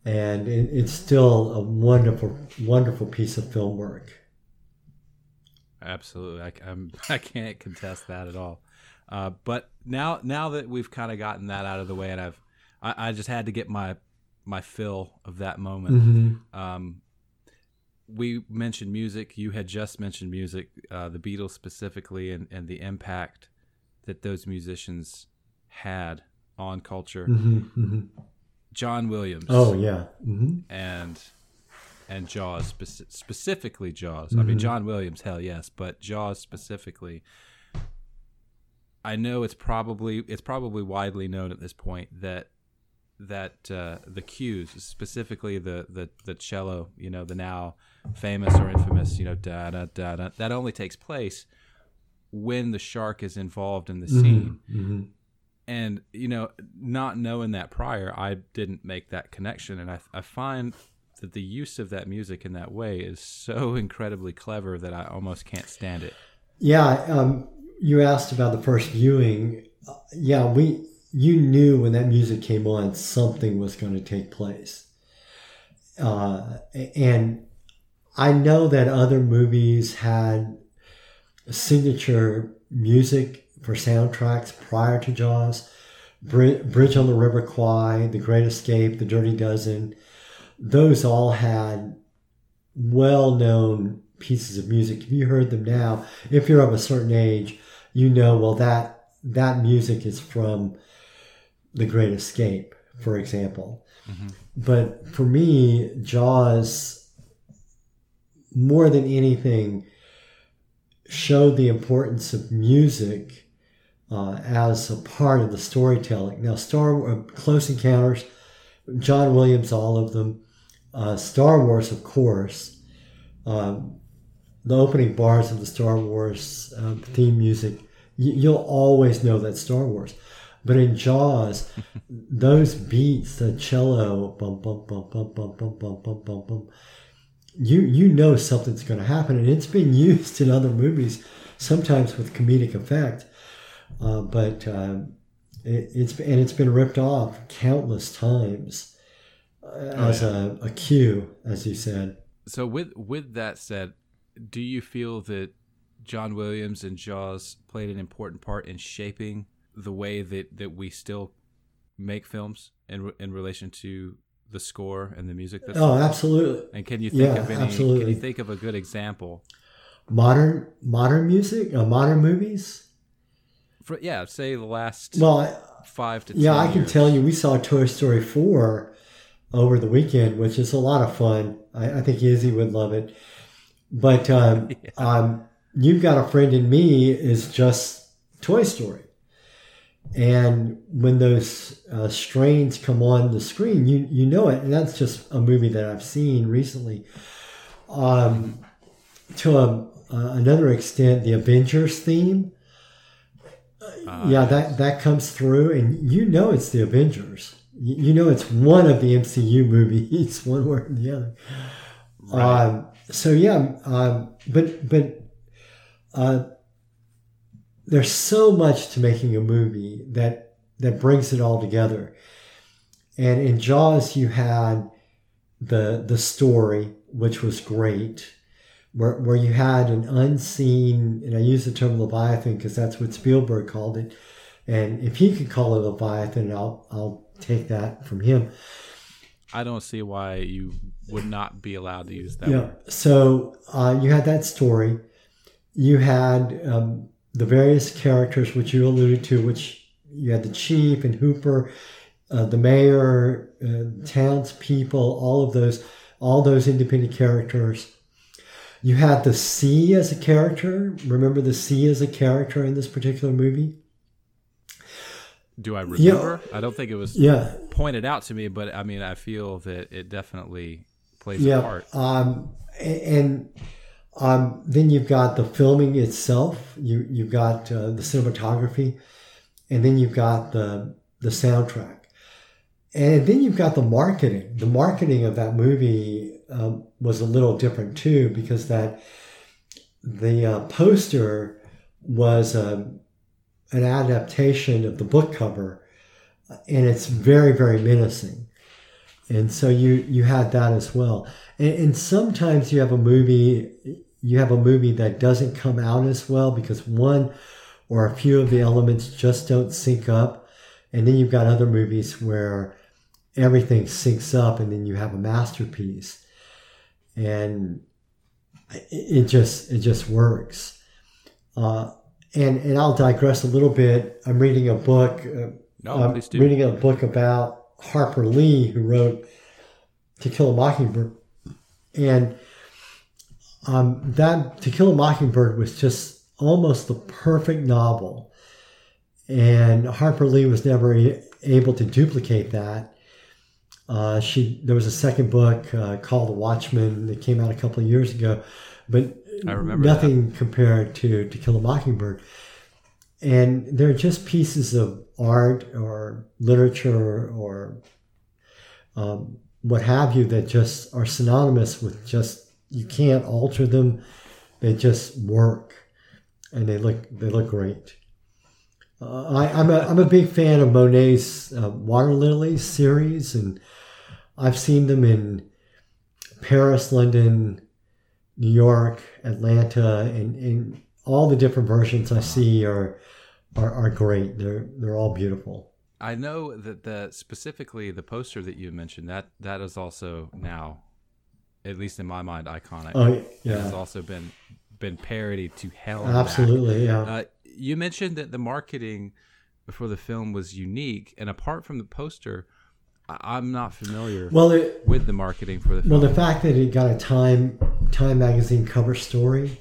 And it, it's still a wonderful, wonderful piece of film work. Absolutely, I, I'm, *laughs* I can't contest that at all. Uh, but now, now that we've kind of gotten that out of the way, and I've, I, I just had to get my my fill of that moment. Mm-hmm. Um, we mentioned music. You had just mentioned music, uh, the Beatles specifically, and, and the impact that those musicians had on culture. hmm hmm John Williams. Oh yeah. mm-hmm. and and Jaws speci- specifically Jaws. I mean John Williams, hell yes, but Jaws specifically. I know it's probably it's probably widely known at this point that that uh, the cues, specifically the, the the cello, you know, the now famous or infamous, you know, da da da da, that only takes place when the shark is involved in the scene. Hmm and you know not knowing that prior i didn't make that connection. And i, I find that the use of that music in that way is so incredibly clever that i almost can't stand it. Yeah, um, you asked about the first viewing. Uh, yeah, we you knew when that music came on something was going to take place, uh, and I know that other movies had signature music for soundtracks prior to Jaws. Bri- Bridge on the River Kwai, The Great Escape, The Dirty Dozen. Those all had well-known pieces of music. If you heard them now, if you're of a certain age, you know well that that music is from The Great Escape, for example. But for me, Jaws, more than anything, showed the importance of music uh, as a part of the storytelling. Now, Star uh, Close Encounters, John Williams, all of them, uh, Star Wars, of course. Um, the opening bars of the Star Wars uh, theme music, you'll always know that Star Wars. But in Jaws, those beats, the cello, bum bum bum bum bum bum bum bum bum bum, you you know something's going to happen, and it's been used in other movies, sometimes with comedic effect. Uh, but uh, it, it's and it's been ripped off countless times uh, as a, a cue, as you said. so with with that said do you feel that john williams and jaws played an important part in shaping the way that that we still make films in in relation to the score and the music that's Oh, absolutely. and can you think yeah, of any absolutely. can you think of a good example Modern modern music, uh, modern movies. for yeah say the last Well, I, five to yeah, 10 I can tell you, we saw Toy Story four over the weekend, which is a lot of fun. I, I think Izzy would love it. But um, *laughs* um, you've got a friend in me is just Toy Story. And when those uh, strains come on the screen, you you know it, and that's just a movie that I've seen recently. Um, to a, uh, another extent, the Avengers theme, Uh, yeah, that that comes through, and you know it's the Avengers. You, you know it's one of the MCU movies, *laughs* one way or the other. Um, so yeah, um, but but uh, there's so much to making a movie that that brings it all together. And in Jaws, you had the the story, which was great, where where you had an unseen, and I use the term Leviathan because that's what Spielberg called it. And if he could call it Leviathan, I'll I'll take that from him. I don't see why you would not be allowed to use that Yeah. word. So uh, you had that story. You had um, the various characters, which you alluded to, which you had the chief and Hooper, uh, the mayor, uh, townspeople, all of those, all those independent characters. You had the sea as a character. Remember the sea as a character in this particular movie? Do I Yeah. remember? I don't think it was Yeah, pointed out to me, but I mean, I feel that it definitely plays a part. Um, and um, then you've got the filming itself. You you've got uh, the cinematography, and then you've got the the soundtrack, and then you've got the marketing. The marketing of that movie um, was a little different too because that the uh, poster was um, an adaptation of the book cover, and it's very very menacing and so you you had that as well and, and sometimes you have a movie you have a movie that doesn't come out as well because one or a few of the elements just don't sync up. And then you've got other movies where everything syncs up and then you have a masterpiece. And it, just it just works. Uh, and and I'll digress a little bit. I'm reading a book uh, No, I'm reading a book about Harper Lee, who wrote To Kill a Mockingbird. And um, that To Kill a Mockingbird was just almost the perfect novel. And Harper Lee was never a- able to duplicate that. Uh, she there was a second book uh, called The Watchman that came out a couple of years ago, but nothing compared to To Kill a Mockingbird and they're just pieces of art or literature or um, what have you that just are synonymous with just you can't alter them they just work and they look they look great uh, I, I'm, a, I'm a big fan of monet's uh, water lilies series and i've seen them in paris london new york atlanta and, and all the different versions i see are are, are great. They're they're all beautiful. I know that the specifically the poster that you mentioned that that is also now, at least in my mind, iconic. Oh It has also been been parodied to hell. and back. absolutely. Yeah, Uh, you mentioned that the marketing for the film was unique, and apart from the poster, I'm not familiar well, it, with the marketing for the film. well, the fact that it got a Time Time magazine cover story,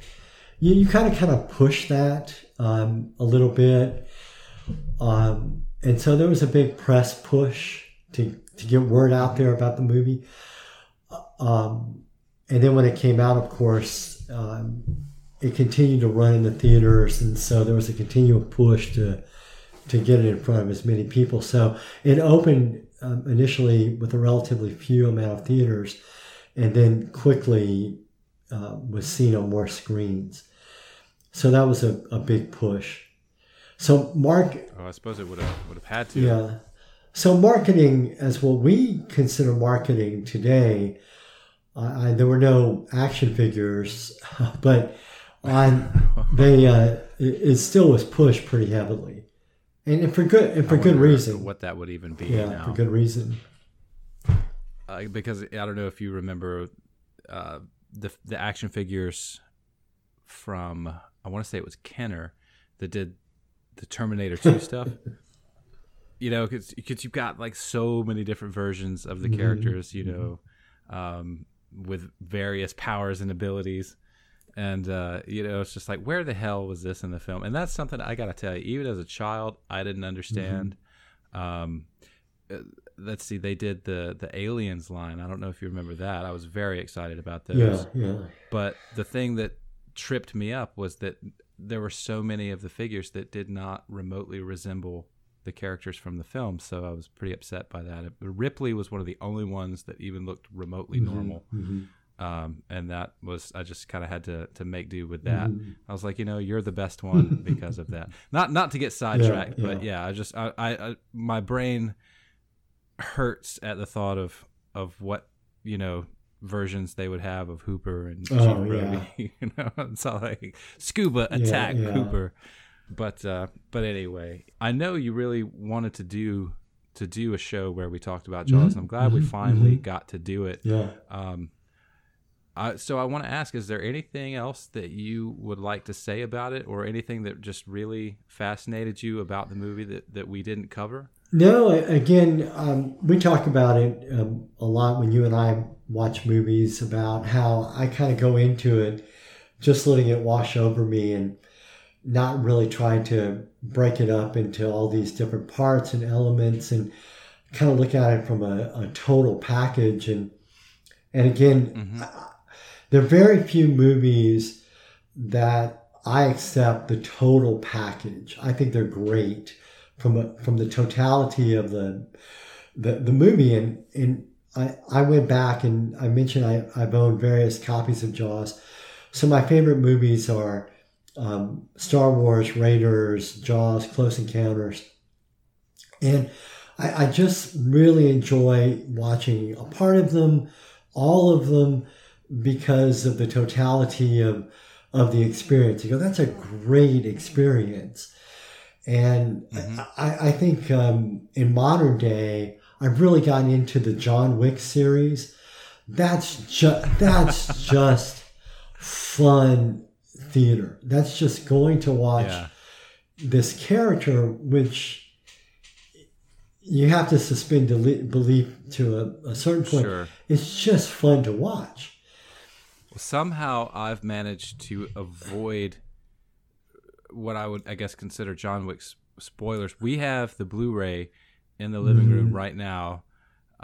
you, you kind of kind of push that um, a little bit, um, and so there was a big press push to to get word out there about the movie. Um, and then when it came out, of course, um, it continued to run in the theaters, and so there was a continual push to to get it in front of as many people. So it opened um, initially with a relatively few amount of theaters, and then quickly uh, was seen on more screens. So that was a, a big push. So Mark oh, I suppose it would have would have had to. yeah. So marketing, as what we consider marketing today, I, I, there were no action figures, *laughs* but *laughs* on they uh, it, it still was pushed pretty heavily, and, and for good and for good reason. What that would even be yeah, now. for good reason. uh, because I don't know if you remember uh, the the action figures from I want to say it was Kenner that did the Terminator Two *laughs* stuff. You know, because you've got like so many different versions of the Mhm. characters. You know, um, with various powers and abilities. And uh, you know, it's just like, where the hell was this in the film? And that's something I gotta tell you. Even as a child, I didn't understand. Um, uh, let's see, they did the the aliens line. I don't know if you remember that. I was very excited about those. Yeah, yeah. But the thing that tripped me up was that there were so many of the figures that did not remotely resemble the characters from the film. So I was pretty upset by that. Ripley was one of the only ones that even looked remotely normal. Mhm. Um, and that was I just kind of had to to make do with that. Mhm. I was like, you know, you're the best one *laughs* because of that. Not not to get sidetracked, Yeah, but yeah, I just I, I, I my brain hurts at the thought of of what you know versions they would have of Hooper and Oh, Chief Brody. yeah. *laughs* you know, it's all like scuba Yeah, attack yeah. Hooper. But uh, but anyway, I know you really wanted to do to do a show where we talked about Jaws, Mhm, and I'm glad we mhm, finally mhm. got to do it. Yeah. Um, I, so I want to ask: Is there anything else that you would like to say about it, or anything that just really fascinated you about the movie that, that we didn't cover? No, again, um, we talk about it um, a lot when you and I watch movies about how I kind of go into it just letting it wash over me and not really trying to break it up into all these different parts and elements and kind of look at it from a, a total package. And and again, Mhm. I- there are very few movies that I accept the total package. I think they're great from a, from the totality of the the, the movie. And and I, I went back and I mentioned I, I've owned various copies of Jaws. So my favorite movies are um, Star Wars, Raiders, Jaws, Close Encounters, and I, I just really enjoy watching a part of them, all of them, because of the totality of of the experience. You go, that's a great experience. And Mhm. I, I think um, in modern day, I've really gotten into the John Wick series. That's just that's just fun theater. That's just going to watch Yeah, this character, which you have to suspend belief to a, a certain point. sure. It's just fun to watch. Somehow I've managed to avoid what I would, I guess, consider John Wick's spoilers. We have the Blu-ray in the living room Mhm. right now.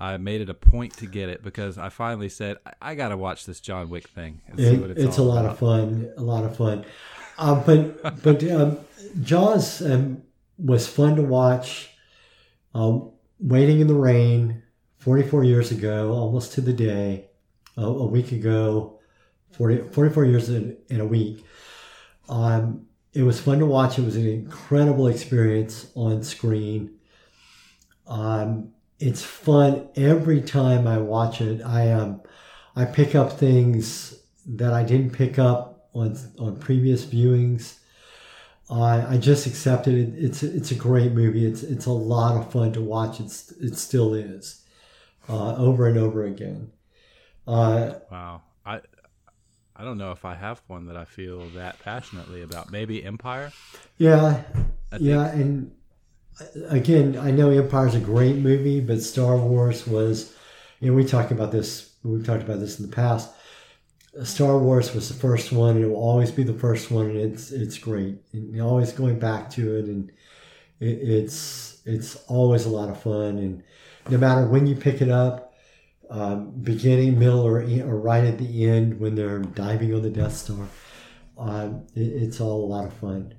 I made it a point to get it because I finally said I, I got to watch this John Wick thing and see what it's, it's, a lot about. of fun. A lot of fun. Um, but *laughs* but um, Jaws um, was fun to watch. Um, Waiting in the Rain, 44 years ago, almost to the day, a, a week ago, 40, 44 years in, in a week. Um, it was fun to watch. It was an incredible experience on screen. Um, it's fun every time I watch it. I um, I pick up things that I didn't pick up on on previous viewings. I I just accepted it. It's it's a great movie. It's it's a lot of fun to watch. It's it still is, uh, over and over again. Uh, Wow. I I don't know if I have one that I feel that passionately about. Maybe Empire. yeah, I yeah, and uh, again, I know Empire's a great movie, but Star Wars was, and we talked about this. We've talked about this in the past. Star Wars was the first one, and it will always be the first one, and it's it's great. And always going back to it, and it, it's it's always a lot of fun. And no matter when you pick it up, um, beginning, middle, or or right at the end when they're diving on the Death Star, um, it, it's all a lot of fun.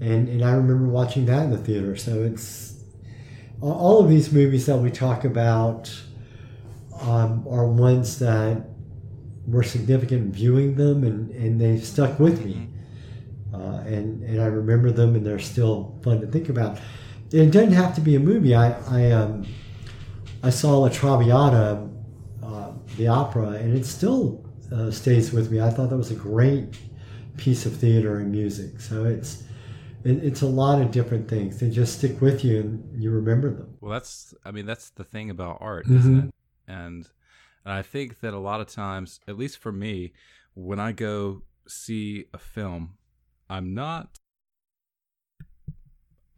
And and I remember watching that in the theater. So it's all- of these movies that we talk about um, are ones that were significant viewing them and, and they stuck with me. Uh, and, and I remember them and they're still fun to think about. It doesn't have to be a movie. I, I, um, I saw La Traviata, uh, the opera, and it still uh, stays with me. I thought that was a great piece of theater and music. So it's, it, it's a lot of different things. They just stick with you and you remember them. Well, that's I mean that's the thing about art, isn't Mhm. it? and and I think that a lot of times, at least for me, when I go see a film, I'm not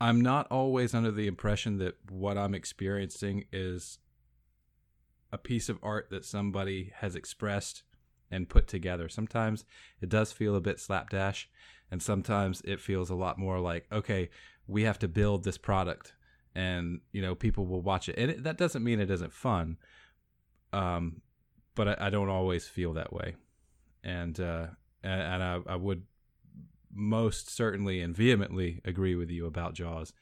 I'm not always under the impression that what I'm experiencing is a piece of art that somebody has expressed and put together. Sometimes it does feel a bit slapdash, and sometimes it feels a lot more like, okay, we have to build this product, and you know, people will watch it. And it, that doesn't mean it isn't fun, um, but I, I don't always feel that way, and uh, and, and I, I would most certainly and vehemently agree with you about Jaws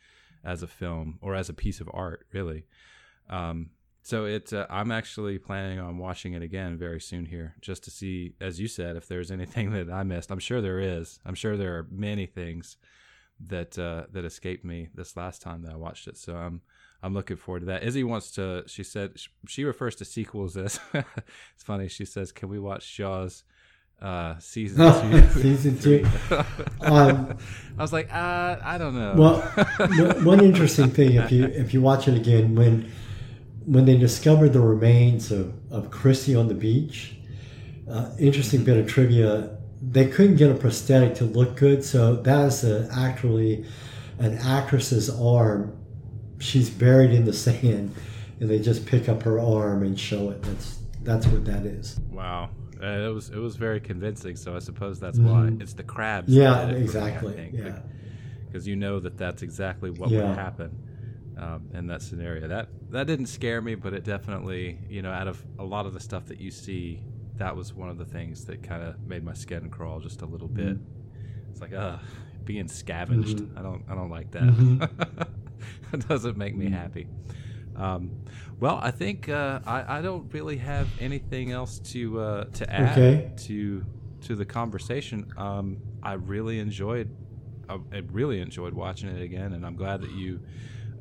as a film or as a piece of art, really. Um, so it, uh, I'm actually planning on watching it again very soon here, just to see, as you said, if there's *laughs* anything that I missed. I'm sure there is. I'm sure there are many things that uh, that escaped me this last time that I watched it. So I'm I'm looking forward to that. Izzy wants to. She said she refers to sequels as. *laughs* it's funny. She says, "Can we watch Jaws?" Uh, season *laughs* two. season two. Um, I was like, uh, I don't know. well, one interesting thing if you if you watch it again when when they discovered the remains of, of Chrissy on the beach, uh, interesting bit of trivia. They couldn't get a prosthetic to look good, so that is uh actually an actress's arm. She's buried in the sand, and they just pick up her arm and show it. That's that's what that is. Wow. Uh, it was it was very convincing, so I suppose that's why it's the crabs. Mm-hmm. Yeah, that did it for me, exactly, yeah. because you know that that's exactly what Yeah. would happen um, in that scenario. That that didn't scare me, but it definitely, you know, out of a lot of the stuff that you see, that was one of the things that kind of made my skin crawl just a little bit. Mm-hmm. It's like, uh, being scavenged. I don't I don't like that. *laughs* it doesn't make Mm-hmm. me happy. Um, well, I think uh, I, I don't really have anything else to uh, to add Okay. to to the conversation. Um, I really enjoyed I really enjoyed watching it again, and I'm glad that you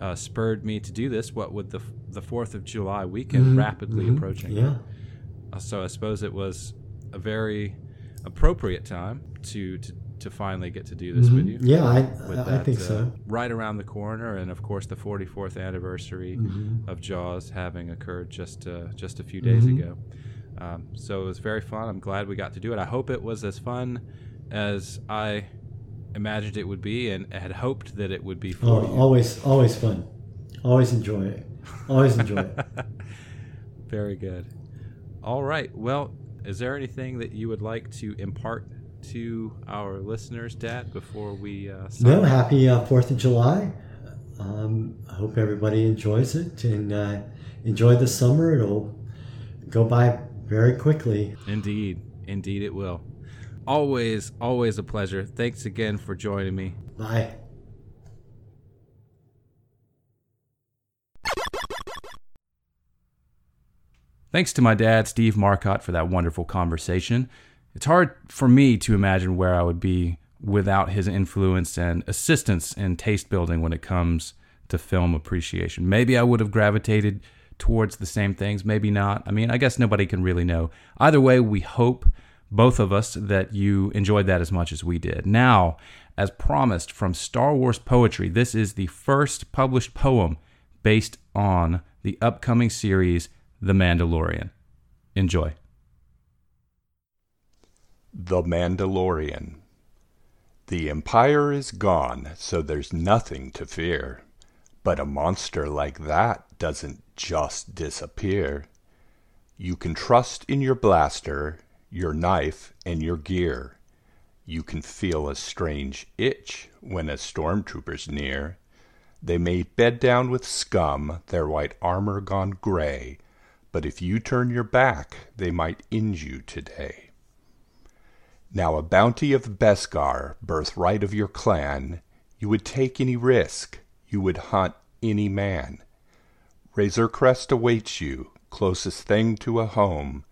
uh, spurred me to do this. What with the the Fourth of July weekend rapidly approaching, Mm-hmm. Yeah. Uh, so I suppose it was a very appropriate time to to, to finally get to do this with you Mm-hmm. Yeah, I with I that, think uh, so. right around the corner, and of course the 44th anniversary Mm-hmm. of Jaws having occurred just uh, just a few days Mm-hmm. ago. Um, so it was very fun. I'm glad we got to do it. I hope it was as fun as I imagined it would be, and had hoped that it would be for Oh, you. always always fun. Always enjoy it. Always enjoy it. *laughs* Very good. All right. Well, is there anything that you would like to impart to our listeners, Dad, before we uh, No, happy uh, Fourth of July. Um, I hope everybody enjoys it and uh, enjoy the summer. It'll go by very quickly. Indeed. Indeed, it will. Always, always a pleasure. Thanks again for joining me. Bye. Thanks to my dad, Steve Marcotte, for that wonderful conversation. It's hard for me to imagine where I would be without his influence and assistance in taste building when it comes to film appreciation. Maybe I would have gravitated towards the same things, maybe not. I mean, I guess nobody can really know. Either way, we hope, both of us, that you enjoyed that as much as we did. Now, as promised from Star Wars Poetry, this is the first published poem based on the upcoming series The Mandalorian. Enjoy. The Mandalorian. The Empire is gone, so there's nothing to fear. But a monster like that doesn't just disappear. You can trust in your blaster, your knife, and your gear. You can feel a strange itch when a stormtrooper's near. They may bed down with scum, their white armor gone gray, but if you turn your back, they might injure you today. Now a bounty of Beskar, birthright of your clan, you would take any risk, you would hunt any man. Razor Crest awaits you, closest thing to a home.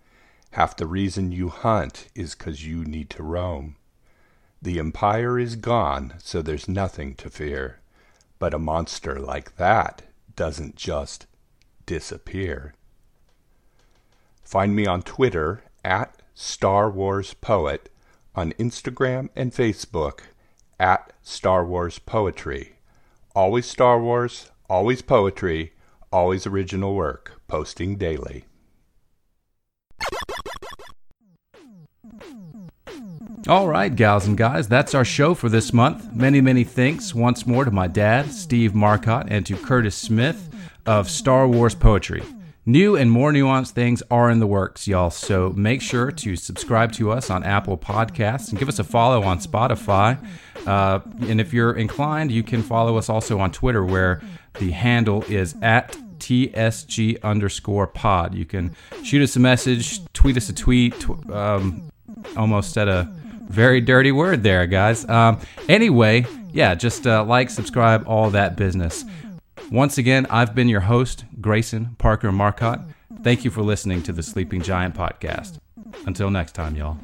Half the reason you hunt is 'cause you need to roam. The Empire is gone, so there's nothing to fear. But a monster like that doesn't just disappear. Find me on Twitter at Star Wars Poet, on Instagram and Facebook at Star Wars Poetry. Always Star Wars, always poetry, always original work, posting daily. All right, gals and guys, that's our show for this month. Many, many thanks once more to my dad, Steve Marcotte, and to Curtis Smith of Star Wars Poetry. New and more nuanced things are in the works, y'all, so make sure to subscribe to us on Apple Podcasts and give us a follow on Spotify. Uh, and if you're inclined, you can follow us also on Twitter, where the handle is at TSG underscore pod. You can shoot us a message, tweet us a tweet, tw- um, almost at a very dirty word there, guys. Um, anyway, yeah, just uh, like, subscribe, all that business. Once again, I've been your host, Grayson Parker Marcotte. Thank you for listening to the Sleeping Giant podcast. Until next time, y'all.